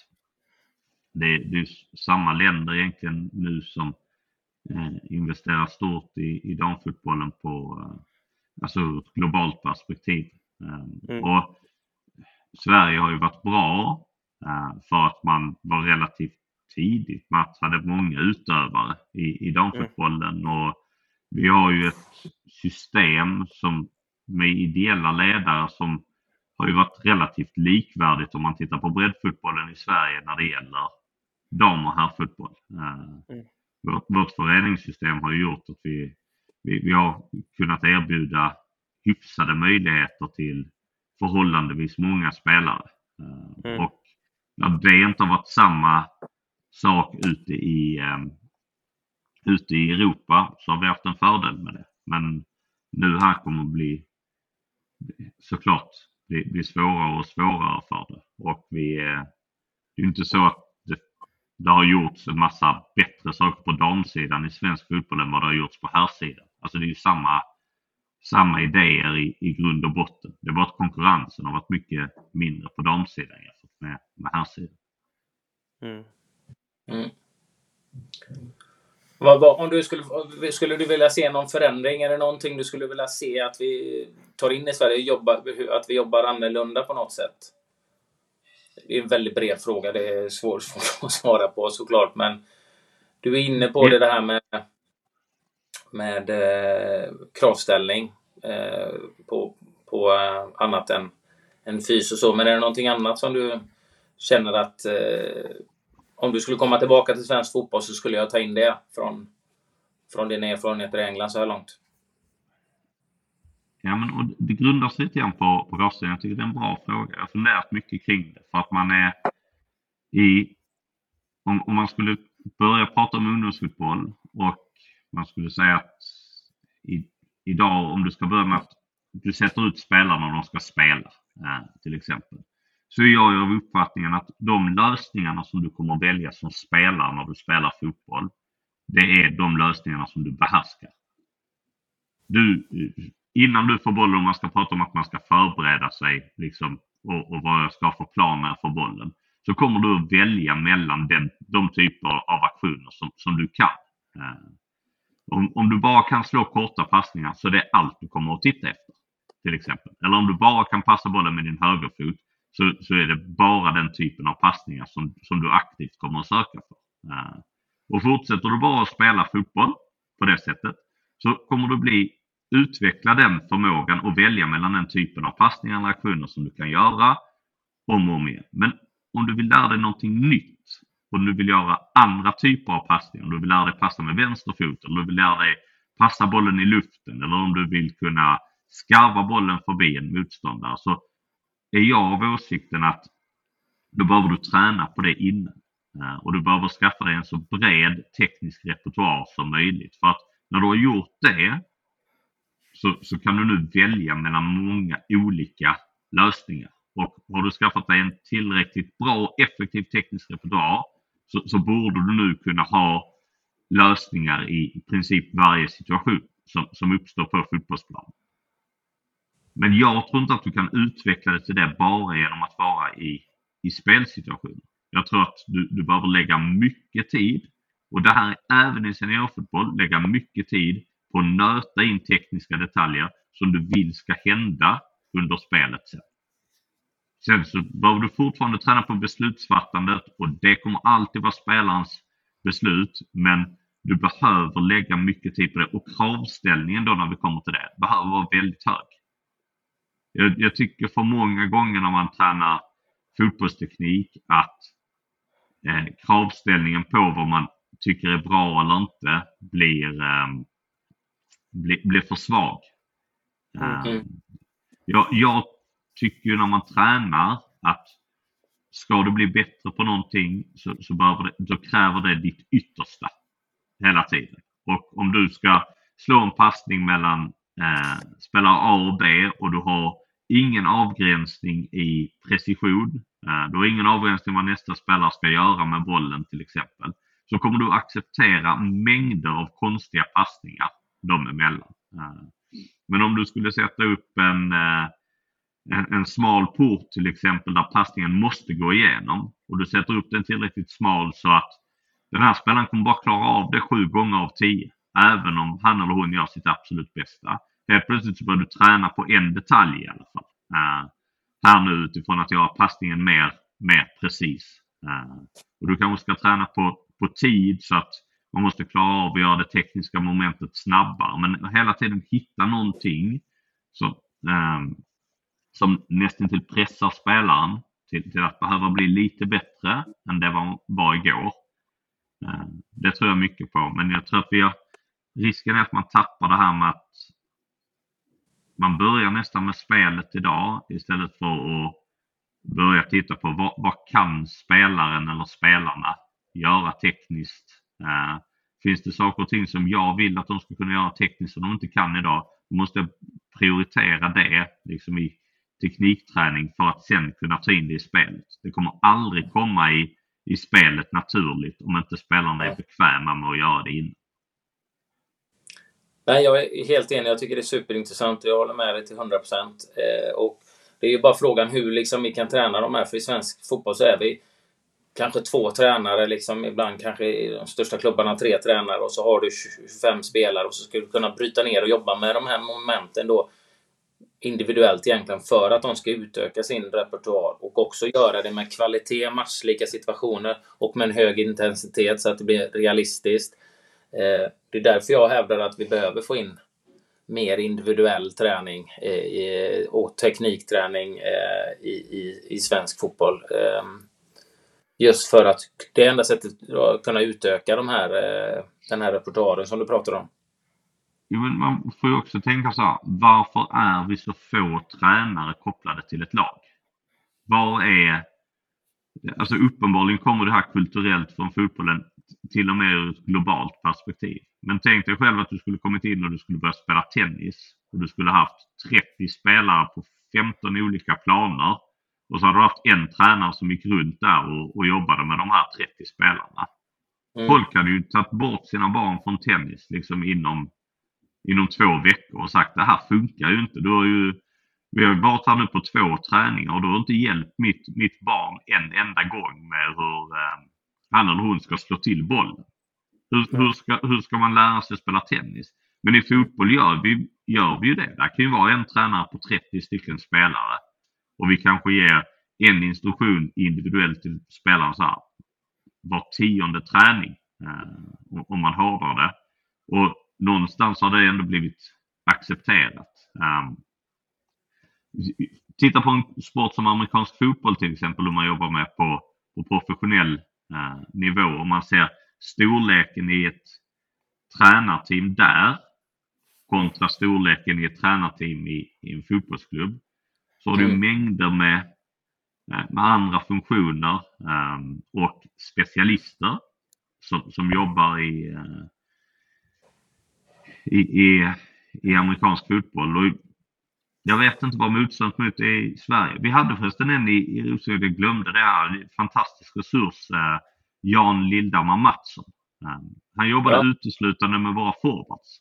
det, det är samma länder egentligen nu som eh, investerar stort i, i damfotbollen på eh, alltså ett globalt perspektiv. Eh, mm. Och Sverige har ju varit bra eh, för att man var relativt tidigt med att hade många utövare i, i damfotbollen mm. och vi har ju ett system som med ideella ledare som har ju varit relativt likvärdigt om man tittar på breddfotbollen i Sverige när det gäller dam och herrfotboll. Eh, mm. Vårt, vårt föreningssystem har ju gjort att vi, vi, vi har kunnat erbjuda hyfsade möjligheter till förhållandevis många spelare. Eh, mm. Och när det inte har varit samma sak ute i, um, ute i Europa så har vi haft en fördel med det. Men nu här kommer det bli såklart blir, blir svårare och svårare för det. Och vi, eh, det är inte så att det, det har gjorts en massa bättre saker på damsidan i svensk fotboll än vad det har gjorts på herrsidan. Alltså det är ju samma, samma idéer i, i grund och botten. Det är bara att konkurrensen har varit mycket mindre på damsidan jämfört med, med herrsidan. Mm. Mm. Vad, vad, om du skulle, skulle du vilja se någon förändring? Är det någonting du skulle vilja se att vi tar in i Sverige? Jobbar, att vi jobbar annorlunda på något sätt? Det är en väldigt bred fråga. Det är (laughs) svårt, svår att svara på såklart. Men du är inne på det, det här med, med eh, kravställning eh, på, på eh, annat än, än fys och så. Men är det någonting annat som du känner att eh, om du skulle komma tillbaka till svensk fotboll så skulle jag ta in det från, från dina erfarenheter i England så här långt? Ja, men och det grundar sig lite grann på, på rösten. Jag tycker det är en bra fråga. Jag har funderat mycket kring det. För att man är i... Om, om man skulle börja prata om ungdomsfotboll och man skulle säga att i, idag om du ska börja med att du sätter ut spelarna och de ska spela eh, till exempel så är jag av uppfattningen att de lösningarna som du kommer att välja som spelare när du spelar fotboll, det är de lösningarna som du behärskar. Du, innan du får bollen, om man ska prata om att man ska förbereda sig liksom, och, och vad jag ska ha för plan när jag får bollen, så kommer du att välja mellan den, de typer av aktioner som, som du kan. Eh, om, om, du bara kan slå korta passningar så är det allt du kommer att titta efter. Till exempel. Eller om du bara kan passa bollen med din högerfot så, så är det bara den typen av passningar som, som du aktivt kommer att söka för. Eh, och fortsätter du bara att spela fotboll på det sättet så kommer du bli utveckla den förmågan och välja mellan den typen av passningar och aktioner som du kan göra om och om igen. Men om du vill lära dig någonting nytt om du vill göra andra typer av passningar, om du vill lära dig passa med vänster fot eller du vill lära dig passa bollen i luften eller om du vill kunna skarva bollen förbi en motståndare så är jag av åsikten att då behöver du träna på det innan. Eh, och du behöver skaffa dig en så bred teknisk repertoar som möjligt. För att när du har gjort det så, så kan du nu välja mellan många olika lösningar. Och har du skaffat dig en tillräckligt bra och effektiv teknisk repertoar så, så borde du nu kunna ha lösningar i, i princip varje situation som, som uppstår på fotbollsplanen. Men jag tror inte att du kan utveckla det till det bara genom att vara i, i spelsituationer. Jag tror att du, du behöver lägga mycket tid och det här är även i seniorfotboll, lägga mycket tid på att nöta in tekniska detaljer som du vill ska hända under spelet sen. Sen så behöver du fortfarande träna på beslutsfattandet och det kommer alltid vara spelarens beslut men du behöver lägga mycket tid på det och kravställningen då när vi kommer till det behöver vara väldigt hög. Jag, jag tycker för många gånger när man tränar fotbollsteknik att eh, kravställningen på vad man tycker är bra eller inte blir, eh, blir, blir för svag. Okay. Eh, jag, jag tycker när man tränar att ska du bli bättre på någonting så, så det, då kräver det ditt yttersta hela tiden. Och om du ska slå en passning mellan eh, spelar A och B och du har ingen avgränsning i precision. Eh, du har ingen avgränsning vad nästa spelare ska göra med bollen till exempel. Så kommer du acceptera mängder av konstiga passningar dem emellan. Eh, men om du skulle sätta upp en, eh, en, en smal port till exempel där passningen måste gå igenom och du sätter upp den tillräckligt smal så att den här spelaren kommer bara klara av det sju gånger av tio. Även om han eller hon gör sitt absolut bästa. Helt plötsligt så börjar du träna på en detalj i alla fall. Uh, här nu utifrån att göra passningen mer, mer precis. Uh, och du kanske ska träna på, på tid så att man måste klara av att göra det tekniska momentet snabbare. Men hela tiden hitta någonting som, um, som nästan till pressar spelaren till, till, att behöva bli lite bättre än det var, var igår. Uh, det tror jag mycket på. Men jag tror att vi har, risken är att man tappar det här med att man börjar nästan med spelet idag istället för att börja titta på vad, vad kan spelaren eller spelarna göra tekniskt. Eh, finns det saker och ting som jag vill att de ska kunna göra tekniskt som de inte kan idag, då måste jag prioritera det liksom i teknikträning för att sen kunna ta in det i spelet. Det kommer aldrig komma i, i spelet naturligt om inte spelarna är bekväma med att göra det innan. Nej, jag är helt enig. Jag tycker det är superintressant och jag håller med dig till 100 procent. Eh, och det är ju bara frågan hur liksom vi kan träna de här, för i svensk fotboll så är vi kanske två tränare, liksom, ibland kanske i de största klubbarna tre tränare och så har du 25 spelare och så ska du kunna bryta ner och jobba med de här momenten då individuellt egentligen för att de ska utöka sin repertoar och också göra det med kvalitet, matchlika situationer och med en hög intensitet så att det blir realistiskt. Eh, det är därför jag hävdar att vi behöver få in mer individuell träning eh, och teknikträning eh, i, i, i svensk fotboll. Eh, just för att det är enda sättet att kunna utöka de här, eh, den här repertoaren som du pratar om. Ja, men man får ju också tänka så här, varför är vi så få tränare kopplade till ett lag? Var är... Alltså uppenbarligen kommer det här kulturellt från fotbollen till och med ur ett globalt perspektiv. Men tänk dig själv att du skulle kommit in och du skulle börja spela tennis och du skulle haft 30 spelare på 15 olika planer och så hade du haft en tränare som gick runt där och, och jobbade med de här 30 spelarna. Mm. Folk hade ju tagit bort sina barn från tennis liksom inom inom två veckor och sagt det här funkar ju inte. Du har ju, vi har varit här nu på två träningar och du har inte hjälpt mitt, mitt barn en enda gång med hur eh, han eller hon ska slå till bollen. Hur, hur, ska, hur ska man lära sig spela tennis? Men i fotboll gör vi, gör vi ju det. Det kan ju vara en tränare på 30 stycken spelare. Och vi kanske ger en instruktion individuellt till spelaren så här, var tionde träning. Eh, om man hårdrar det. Och någonstans har det ändå blivit accepterat. Um, titta på en sport som amerikansk fotboll till exempel, om man jobbar med på, på professionell uh, nivå och man ser storleken i ett tränarteam där kontra storleken i ett tränarteam i, i en fotbollsklubb. Så har du mm. mängder med, eh, med andra funktioner um, och specialister som, som jobbar i uh, i, i, i amerikansk fotboll. Och jag vet inte vad motståndet mot är i Sverige. Vi hade förresten en i, i Rosengård, jag glömde det här, fantastisk resurs, eh, Jan Lildhammar Mattsson. Eh, han jobbade ja. uteslutande med våra forwards.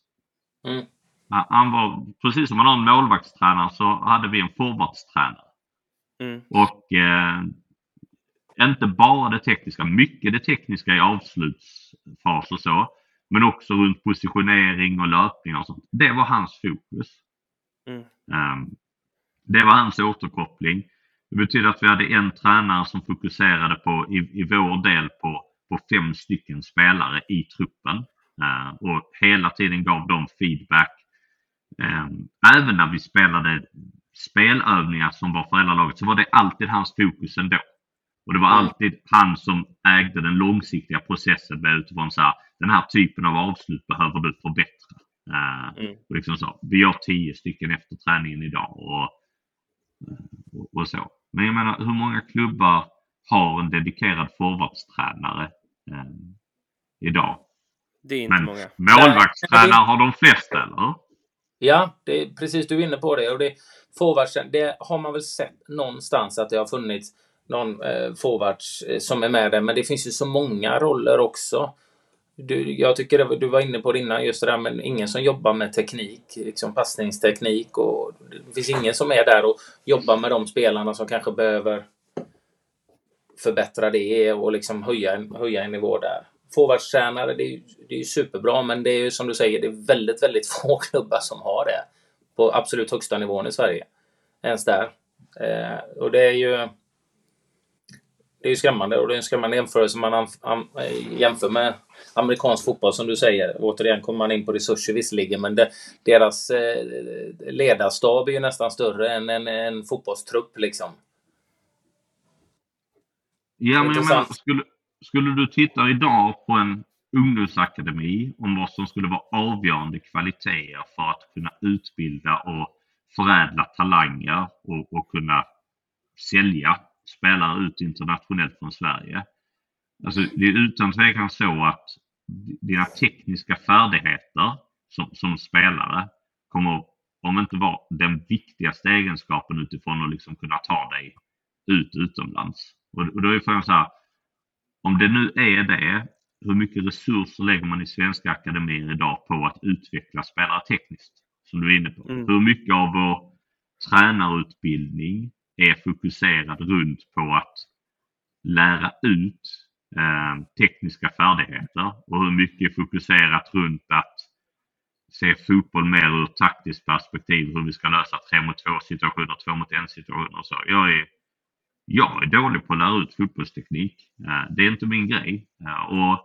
Mm. Han var, precis som man har en målvaktstränare så hade vi en forwardstränare. Mm. Och eh, inte bara det tekniska, mycket det tekniska i avslutsfas och så. Men också runt positionering och löpning och sånt. Det var hans fokus. Mm. Um, det var hans återkoppling. Det betyder att vi hade en tränare som fokuserade på, i, i vår del på, på fem stycken spelare i truppen. Uh, och hela tiden gav dem feedback. Um, även när vi spelade spelövningar som var för hela laget så var det alltid hans fokus ändå. Och det var mm. alltid han som ägde den långsiktiga processen med utifrån så här, den här typen av avslut behöver du förbättra. Uh, mm. och liksom så, vi gör tio stycken efter träningen idag och, och, och, så. Men jag menar hur många klubbar har en dedikerad forwardstränare uh, idag? Det är inte Men många. målvaktstränare har de flesta, eller Ja, det är precis du är inne på det. Och det, det har man väl sett någonstans att det har funnits någon eh, forwards eh, som är med där. Men det finns ju så många roller också. Du, jag tycker det, du var inne på det innan, just det där med ingen som jobbar med teknik, liksom passningsteknik och det finns ingen som är där och jobbar med de spelarna som kanske behöver förbättra det och liksom höja, höja en nivå där. Forwardstränare, det är, det är ju superbra, men det är ju som du säger, det är väldigt, väldigt (laughs) få klubbar som har det på absolut högsta nivån i Sverige. Ens där. Eh, och det är ju det är ju skrämmande och det är en skrämmande jämförelse man jämför med amerikansk fotboll som du säger. Återigen kommer man in på resurser visserligen men det, deras eh, ledarstab är ju nästan större än en, en fotbollstrupp liksom. Ja men jag menar, skulle, skulle du titta idag på en ungdomsakademi om vad som skulle vara avgörande kvaliteter för att kunna utbilda och förädla talanger och, och kunna sälja spelare ut internationellt från Sverige. Alltså det är utan tvekan så att dina tekniska färdigheter som, som spelare kommer, om inte vara den viktigaste egenskapen utifrån att liksom kunna ta dig ut utomlands. Och, och då är frågan så här, om det nu är det, hur mycket resurser lägger man i svenska akademier idag på att utveckla spelare tekniskt? Som du är inne på. Mm. Hur mycket av vår tränarutbildning är fokuserad runt på att lära ut eh, tekniska färdigheter och hur mycket fokuserat runt att se fotboll mer ur taktiskt perspektiv, hur vi ska lösa 3 mot 2 situationer, 2 mot 1 situationer och så. Jag är, jag är dålig på att lära ut fotbollsteknik. Eh, det är inte min grej. Eh, och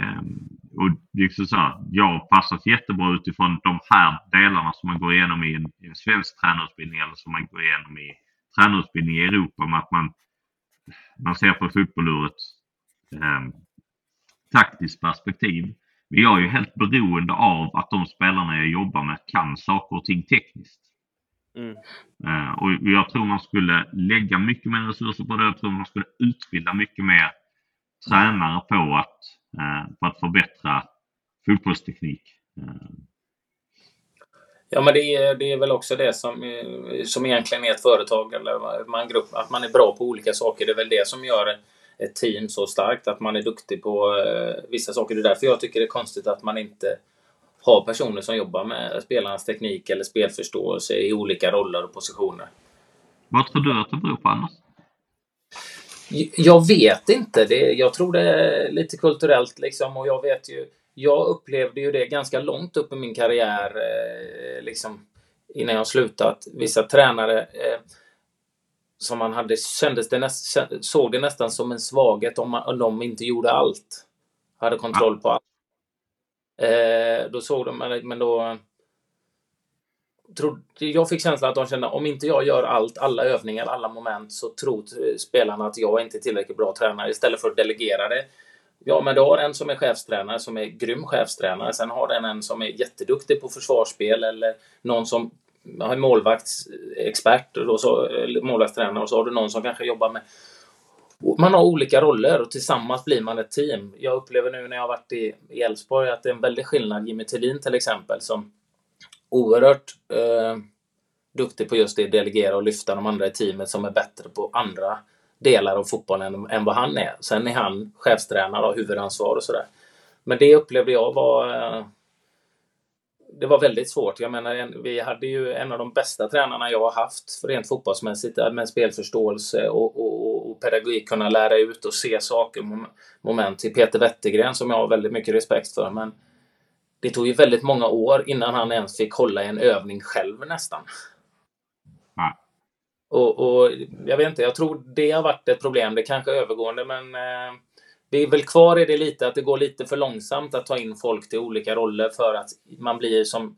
ehm, och liksom så här, jag har passat jättebra utifrån de här delarna som man går igenom i en, i en svensk tränarutbildning eller som man går igenom i tränarutbildning i Europa med att man, man ser på fotboll ur ett eh, taktiskt perspektiv. Men jag är ju helt beroende av att de spelarna jag jobbar med kan saker och ting tekniskt. Mm. Uh, och jag tror man skulle lägga mycket mer resurser på det. Jag tror man skulle utbilda mycket mer tränare på att Eh, för att förbättra fotbollsteknik. Eh. Ja, men det är, det är väl också det som, som egentligen är ett företag eller man grupp, att man är bra på olika saker. Det är väl det som gör ett team så starkt, att man är duktig på eh, vissa saker. Det är därför jag tycker det är konstigt att man inte har personer som jobbar med spelarnas teknik eller spelförståelse i olika roller och positioner. Vad tror du att det beror på, Anders? Jag vet inte. Det, jag tror det är lite kulturellt liksom och jag vet ju. Jag upplevde ju det ganska långt upp i min karriär eh, liksom innan jag slutat. Vissa tränare eh, som man hade kändes det näst, såg det nästan som en svaghet om, man, om de inte gjorde allt. Hade kontroll på allt. Eh, då såg de, men då jag fick känslan att de kände om inte jag gör allt, alla övningar, alla moment så tror eh, spelarna att jag inte är tillräckligt bra tränare istället för att delegera det. Ja, men du har en som är chefstränare som är grym chefstränare. Sen har den en som är jätteduktig på försvarsspel eller någon som har målvaktsexpert, och så, målvaktstränare och så har du någon som kanske jobbar med man har olika roller och tillsammans blir man ett team. Jag upplever nu när jag har varit i Elfsborg att det är en väldig skillnad. Jimmy Tillin till exempel som oerhört eh, duktig på just det, delegera och lyfta de andra i teamet som är bättre på andra delar av fotbollen än, vad han är. Sen är han chefstränare och huvudansvar och sådär. Men det upplevde jag var eh, det var väldigt svårt. Jag menar, vi hade ju en av de bästa tränarna jag har haft rent fotbollsmässigt eh, med spelförståelse och, och, och pedagogik, kunna lära ut och se saker, moment till Peter Wettergren som jag har väldigt mycket respekt för. Men det tog ju väldigt många år innan han ens fick hålla i en övning själv nästan. Och, och, jag vet inte, jag tror det har varit ett problem. Det kanske är övergående, men eh, det är väl kvar i det lite att det går lite för långsamt att ta in folk till olika roller för att man blir som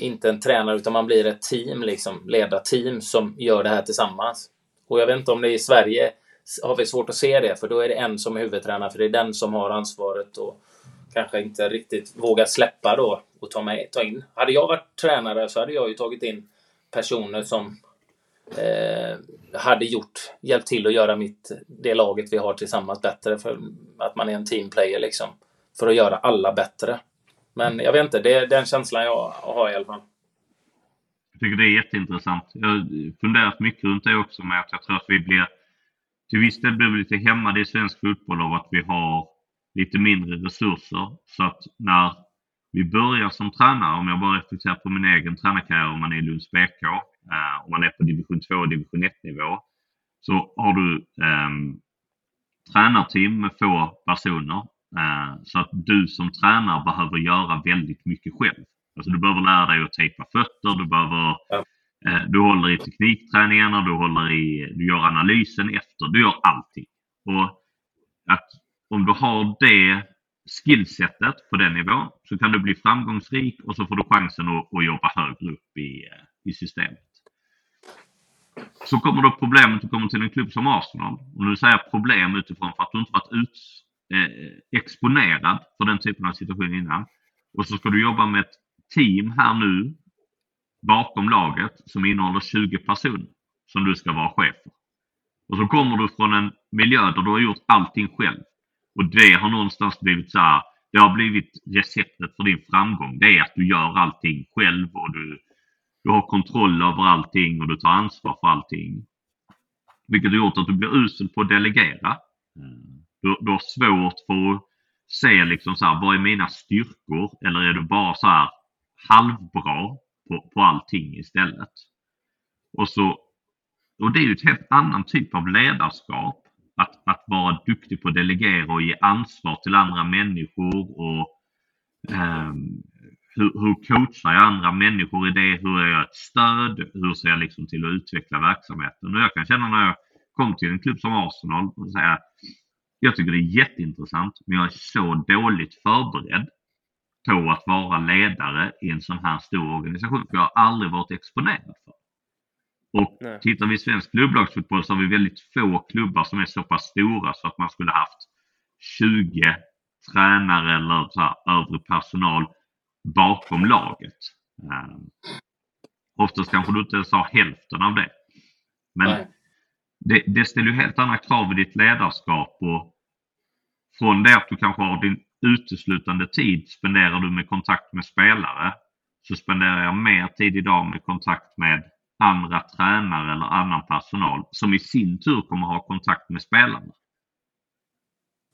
inte en tränare utan man blir ett team, liksom ledarteam som gör det här tillsammans. Och jag vet inte om det är i Sverige har vi svårt att se det, för då är det en som är huvudtränare, för det är den som har ansvaret och kanske inte riktigt vågar släppa då och ta, med, ta in. Hade jag varit tränare så hade jag ju tagit in personer som eh, hade gjort, hjälpt till att göra mitt, det laget vi har tillsammans bättre för att man är en teamplayer liksom. För att göra alla bättre. Men jag vet inte, det är den känslan jag har i alla fall. Jag tycker det är jätteintressant. Jag har funderat mycket runt det också med att jag tror att vi blir till viss del blir vi lite hämmade i svensk fotboll av att vi har lite mindre resurser. Så att när vi börjar som tränare, om jag bara reflekterar på min egen tränarkarriär om man är i Lunds BK, om man är på division 2 och division 1 nivå, så har du eh, tränarteam med få personer. Eh, så att du som tränare behöver göra väldigt mycket själv. Alltså du behöver lära dig att tejpa fötter, du behöver eh, du håller i teknikträningarna, du håller i, du gör analysen efter, du gör allting. Och att om du har det skillsetet på den nivån så kan du bli framgångsrik och så får du chansen att, att jobba högre upp i, i systemet. Så kommer då problemet, du kommer till en klubb som Arsenal. Och nu säger jag problem utifrån för att du inte varit ut, eh, exponerad för den typen av situation innan. Och så ska du jobba med ett team här nu bakom laget som innehåller 20 personer som du ska vara chef för. Och så kommer du från en miljö där du har gjort allting själv. Och det har någonstans blivit så här, det har blivit receptet för din framgång. Det är att du gör allting själv och du, du har kontroll över allting och du tar ansvar för allting. Vilket har gjort att du blir usel på att delegera. Du, du har svårt för att se liksom så här, vad är mina styrkor? Eller är du bara så här halvbra på, på allting istället? Och, så, och det är ju ett helt annan typ av ledarskap att, att vara duktig på att delegera och ge ansvar till andra människor och um, hur, hur coachar jag andra människor i det? Hur är jag ett stöd? Hur ser jag liksom till att utveckla verksamheten? Och jag kan känna när jag kom till en klubb som Arsenal och säga jag tycker det är jätteintressant men jag är så dåligt förberedd på att vara ledare i en sån här stor organisation. För jag har aldrig varit exponerad för. Och Nej. tittar vi i svensk klubblagsfotboll så har vi väldigt få klubbar som är så pass stora så att man skulle haft 20 tränare eller så här, övrig personal bakom laget. Um, oftast kanske du inte ens har hälften av det. Men det, det ställer ju helt andra krav i ditt ledarskap och från det att du kanske har din uteslutande tid spenderar du med kontakt med spelare så spenderar jag mer tid idag med kontakt med andra tränare eller annan personal som i sin tur kommer ha kontakt med spelarna.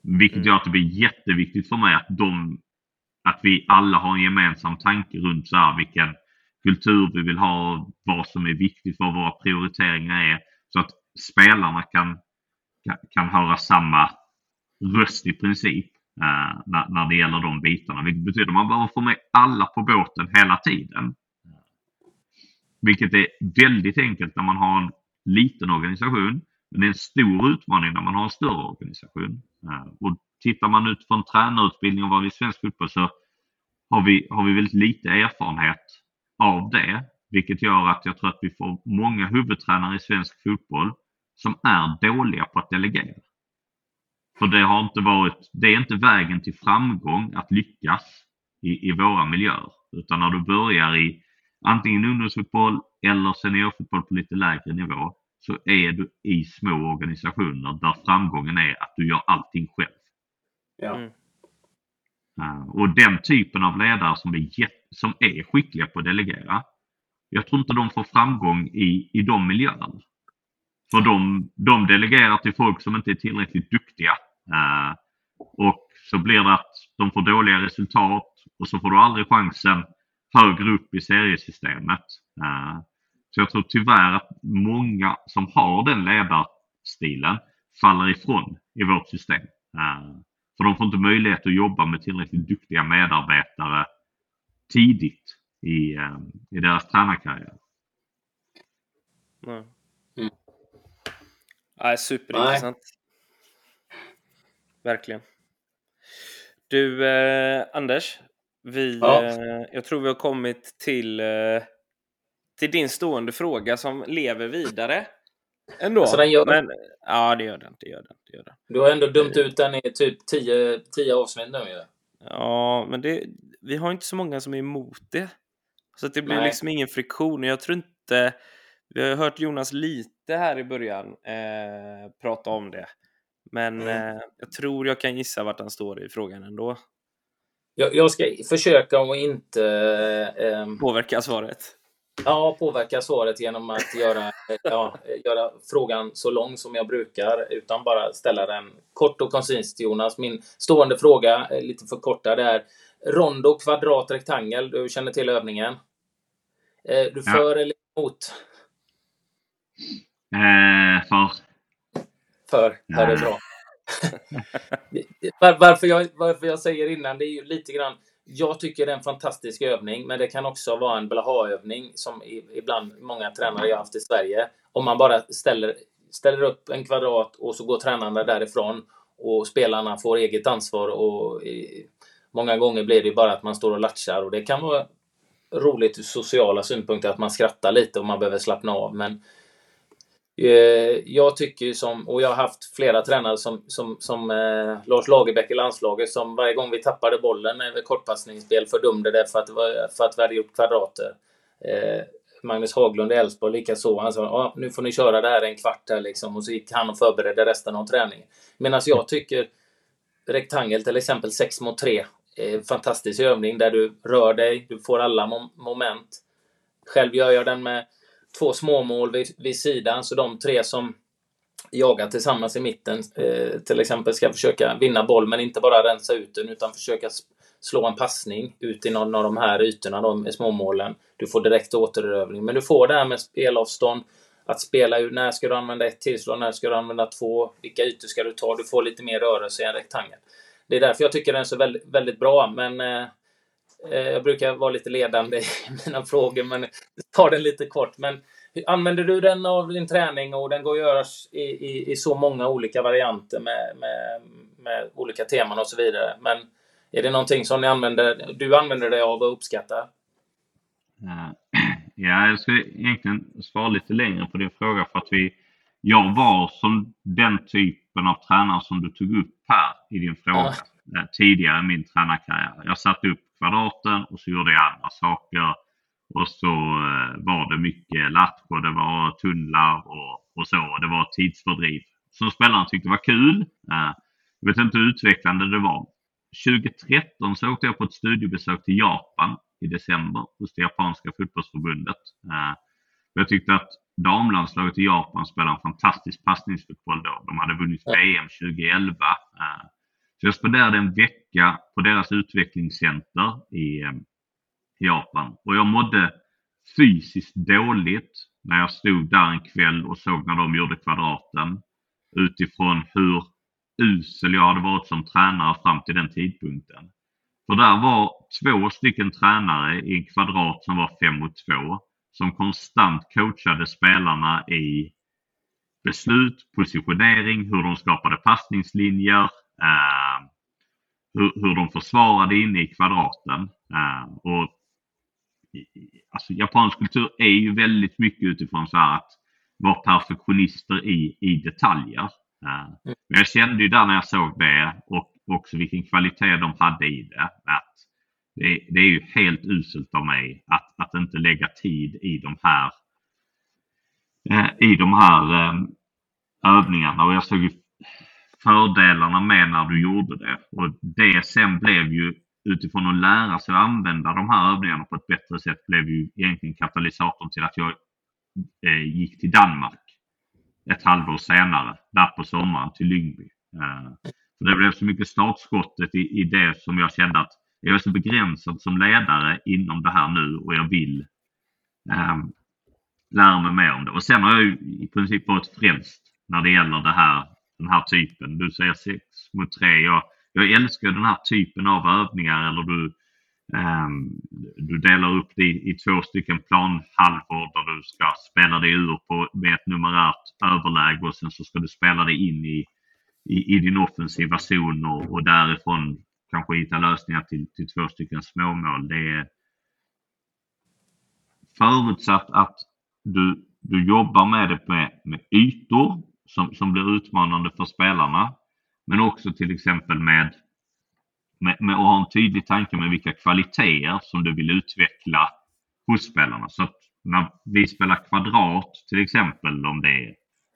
Vilket mm. gör att det blir jätteviktigt för mig att, de, att vi alla har en gemensam tanke runt så här, vilken kultur vi vill ha, vad som är viktigt, vad våra prioriteringar är. Så att spelarna kan, kan höra samma röst i princip eh, när, när det gäller de bitarna. Vilket betyder att man behöver få med alla på båten hela tiden. Vilket är väldigt enkelt när man har en liten organisation. Men det är en stor utmaning när man har en större organisation. Eh, och tittar man utifrån tränarutbildning och vad vi i svensk fotboll så har vi, har vi väldigt lite erfarenhet av det. Vilket gör att jag tror att vi får många huvudtränare i svensk fotboll som är dåliga på att delegera. För det har inte varit, det är inte vägen till framgång att lyckas i, i våra miljöer. Utan när du börjar i antingen ungdomsfotboll eller seniorfotboll på lite lägre nivå så är du i små organisationer där framgången är att du gör allting själv. Ja. Mm. Uh, och den typen av ledare som är, som är skickliga på att delegera, jag tror inte de får framgång i, i de miljöerna. För de, de delegerar till folk som inte är tillräckligt duktiga. Uh, och så blir det att de får dåliga resultat och så får du aldrig chansen högre upp i seriesystemet. Uh, så jag tror tyvärr att många som har den ledarstilen faller ifrån i vårt system. Uh, för de får inte möjlighet att jobba med tillräckligt duktiga medarbetare tidigt i, uh, i deras tränarkarriär. Nej. Mm. Ja, superintressant. Nej. Verkligen. Du, eh, Anders. Vi, ja. eh, jag tror vi har kommit till, eh, till din stående fråga som lever vidare. Ändå. Alltså den gör... Men, ja, det gör den. Det gör den, det gör den. Du har ändå dömt ut den i typ 10 avsnitt nu ju. Ja, men det, vi har inte så många som är emot det. Så det blir Nej. liksom ingen friktion. Jag tror inte... Vi har hört Jonas lite här i början eh, prata om det. Men mm. eh, jag tror jag kan gissa vart han står i frågan ändå. Jag, jag ska försöka att inte... Eh, påverka svaret. Ja, påverka svaret genom att göra, ja, göra frågan så lång som jag brukar utan bara ställa den kort och koncist till Jonas. Min stående fråga, lite förkortad, är rondo, kvadrat, rektangel. Du känner till övningen. Är du ja. för eller emot? Eh, för. För, det är bra. (laughs) varför, jag, varför jag säger innan, det är ju lite grann jag tycker det är en fantastisk övning, men det kan också vara en blaha-övning som ibland många tränare jag haft i Sverige. Om man bara ställer, ställer upp en kvadrat och så går tränarna därifrån och spelarna får eget ansvar och många gånger blir det bara att man står och latchar och det kan vara roligt ur sociala synpunkter att man skrattar lite och man behöver slappna av men Eh, jag tycker som, och jag har haft flera tränare som, som, som eh, Lars Lagerbäck i landslaget som varje gång vi tappade bollen med kortpassningsspel fördömde det för att, för att vi hade gjort kvadrater. Eh, Magnus Haglund i Elfsborg likaså. Han sa ah, nu får ni köra det här en kvart här liksom och så gick han och förberedde resten av träningen. Medan jag tycker rektangel till exempel 6 mot 3 är en eh, fantastisk övning där du rör dig, du får alla mom moment. Själv gör jag den med två småmål vid, vid sidan, så de tre som jagar tillsammans i mitten eh, till exempel ska försöka vinna boll, men inte bara rensa ut den utan försöka slå en passning ut i någon av de här ytorna, de småmålen. Du får direkt återerövring, men du får det här med spelavstånd, att spela ut när ska du använda ett tillslag, när ska du använda två, vilka ytor ska du ta, du får lite mer rörelse i en rektangel. Det är därför jag tycker den är så väldigt, väldigt bra, men eh, eh jag brukar vara lite ledande (laughs) i mina frågor, men tar den lite kort. Men använder du den av din träning och den går att göra i, i, i så många olika varianter med, med, med olika teman och så vidare. Men är det någonting som ni använder, du använder dig av och uppskattar? (clears throat) Ja, jag ska egentligen svara lite längre på din fråga för att vi, jag var som den typen av tränare som du tog upp här i din fråga ja. tidigare i min tränarkarriär. Jag satte upp kvadraten och så gjorde jag andra saker. Och så eh, var det mycket latch och det var tunnlar och, och så. Det var tidsfördriv som spelarna tyckte var kul. Eh, jag vet inte hur utvecklande det var. 2013 så åkte jag på ett studiebesök till Japan i december hos det japanska fotbollsförbundet. Eh, jag tyckte att damlandslaget i Japan spelade en fantastisk passningsfotboll då. De hade vunnit VM 2011. Så jag spenderade en vecka på deras utvecklingscenter eh, i Japan. Och jag mådde fysiskt dåligt när jag stod där en kväll och såg när de gjorde kvadraten. Utifrån hur usel jag hade varit som tränare fram till den tidpunkten. För där var två stycken tränare i en kvadrat som var 5 mot 2 som konstant coachade spelarna i beslut, positionering, hur de skapade passningslinjer, eh, hur, hur de försvarade inne i kvadraten. Eh, och alltså japansk kultur är ju väldigt mycket utifrån så här att vara perfektionister i, i detaljer. Uh, men jag kände ju där när jag såg det och också vilken kvalitet de hade i det. Att det, det är ju helt uselt av mig att, att inte lägga tid i de här uh, i de här övningarna och jag såg ju fördelarna med när du gjorde det. Och det sen blev ju utifrån att lära sig att använda de här övningarna på ett bättre sätt blev ju egentligen katalysatorn till att jag eh, gick till Danmark ett halvår senare, där på sommaren till Lyngby. Eh, så det blev så mycket startskottet i, i det som jag kände att jag är så begränsad som ledare inom det här nu och jag vill eh, lära mig mer om det. Och sen har jag ju i princip varit frälst när det gäller det här, den här typen. Du säger 6 mot 3. Jag, jag älskar den här typen av övningar eller du, um, du delar upp det i, i två stycken planhalvor där du ska spela dig ur på, med ett numerärt överläge och sen så ska du spela dig in i, i, i din offensiva zon och, och därifrån kanske hitta lösningar till, till två stycken småmål. Det är förutsatt att du, du jobbar med det med, med ytor som, som blir utmanande för spelarna. Men också till exempel med, med, med att ha en tydlig tanke med vilka kvaliteter som du vill utveckla hos spelarna. Så att när vi spelar kvadrat till exempel, om det är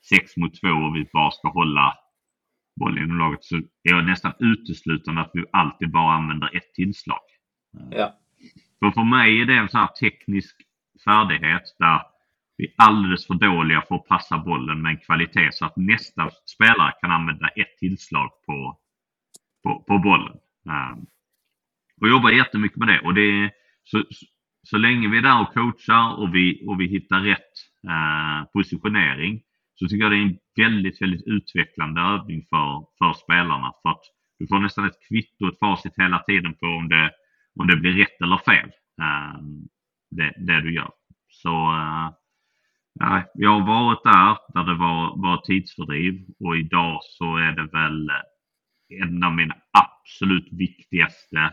6 mot 2 och vi bara ska hålla bollen inom laget så är jag nästan uteslutande att vi alltid bara använder ett tillslag. Ja. För för mig är det en sån här teknisk färdighet där vi är alldeles för dåliga för att passa bollen med en kvalitet så att nästa spelare kan använda ett tillslag på, på, på bollen. Um, och jobbar jättemycket med det. Och det är, så, så länge vi är där och coachar och vi, och vi hittar rätt uh, positionering så tycker jag det är en väldigt, väldigt utvecklande övning för, för spelarna. För att du får nästan ett kvitto, ett facit hela tiden på om det, om det blir rätt eller fel. Uh, det, det du gör. Så uh, Nej, jag har varit där, där det var, var tidsfördriv och idag så är det väl eh, en av mina absolut viktigaste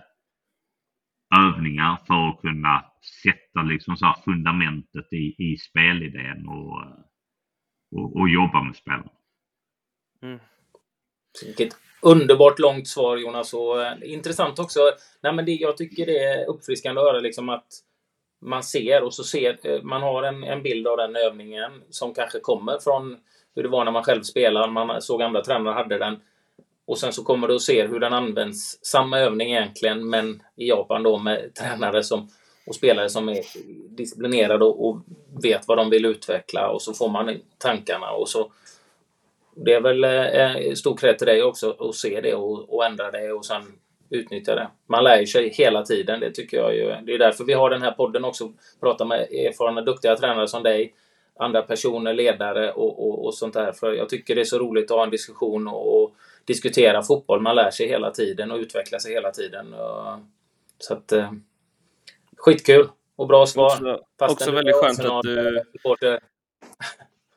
övningar för att kunna sätta liksom så fundamentet i, i spelidén och, eh, och, och jobba med spelarna. Mm. Vilket underbart långt svar Jonas och eh, intressant också. Nej, men det, jag tycker det är uppfriskande att höra liksom att man ser och så ser eh, man har en, en bild av den övningen som kanske kommer från hur det var när man själv spelade. Man såg andra tränare hade den. Och sen så kommer du och ser hur den används. Samma övning egentligen, men i Japan då med tränare som, och spelare som är disciplinerade och, och vet vad de vill utveckla och så får man tankarna och så det är väl eh, stor kredd till dig också att se det och, och ändra det och sen utnyttja det. Man lär sig hela tiden, det tycker jag ju. Det är därför vi har den här podden också, prata med erfarna, duktiga tränare som dig. andra personer, ledare och, och, och, sånt där. För jag tycker det är så roligt att ha en diskussion och, och diskutera fotboll. Man lär sig hela tiden och utvecklar sig hela tiden. Så att, eh, skitkul och bra svar. Också, också väldigt skönt att du...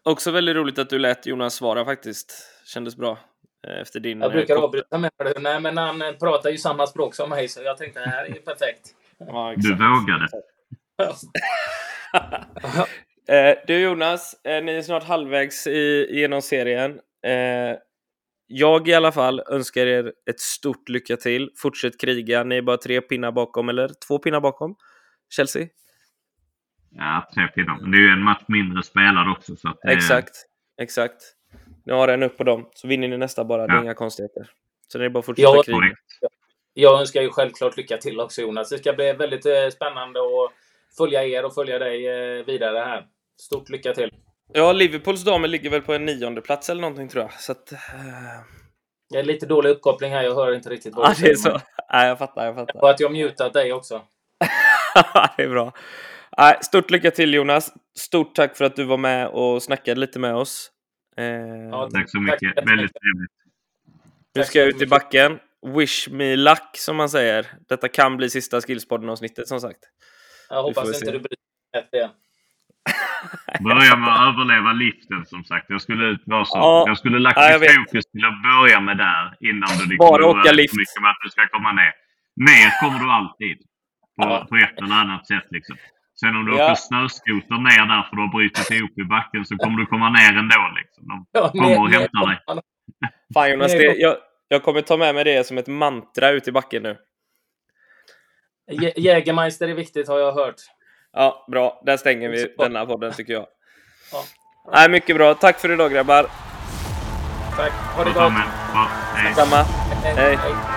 Också väldigt roligt att du lät Jonas svara faktiskt. Kändes bra. Eh, efter din... Jag brukar avbryta med det. Nej, men han pratar ju samma språk som mig, så jag tänkte det här är ju perfekt. Ja, du vågade. (laughs) eh, du Jonas, eh, ni är snart halvvägs i, genom serien. Eh, jag i alla fall önskar er ett stort lycka till. Fortsätt kriga. Ni är bara tre pinnar bakom, eller två pinnar bakom Chelsea. Ja, tre pinnar. Men det är ju en match mindre spelad också. Så att det... Exakt, exakt. Ni har en upp på dem, så vinner ni nästa bara. Ja. Det är inga konstigheter. Så det är bara att fortsätta ja, kriga. Jag önskar ju självklart lycka till också Jonas. Det ska bli väldigt eh, spännande att följa er och följa dig eh, vidare här. Stort lycka till! Ja, Liverpools damer ligger väl på en nionde plats eller någonting tror jag. Så att, uh... Det är lite dålig uppkoppling här, jag hör inte riktigt vad du säger. det är så. Nej, jag fattar, jag fattar. Och att jag mutat dig också. (laughs) det är bra. Stort lycka till Jonas. Stort tack för att du var med och snackade lite med oss. Eh... Ja, tack så mycket. Tack. Väldigt trevligt. Nu ska jag ut i backen. Wish me luck, som man säger. Detta kan bli sista Skillspodden-avsnittet, som sagt. Jag hoppas inte du bryter det. (laughs) Börja med att överleva liften som sagt. Jag skulle, ja, jag skulle lagt ja, fokus till att börja med där innan du liksom Bara åka lift. mycket med att du ska komma ner. Ner kommer du alltid. På, ja. på ett eller annat sätt liksom. Sen om du ja. åker snöskoter ner där för du har brutit ihop i backen så kommer du komma ner ändå. Liksom. De ja, kommer och hämtar dig. (laughs) Fan Jonas, det, jag, jag kommer ta med mig det som ett mantra ut i backen nu. Jägermeister är viktigt har jag hört. Ja, bra. Där stänger vi denna podden tycker jag. Ja. Nej, mycket bra. Tack för idag grabbar. Tack. Ha det gott. Hej. Samma. Hej. Hej.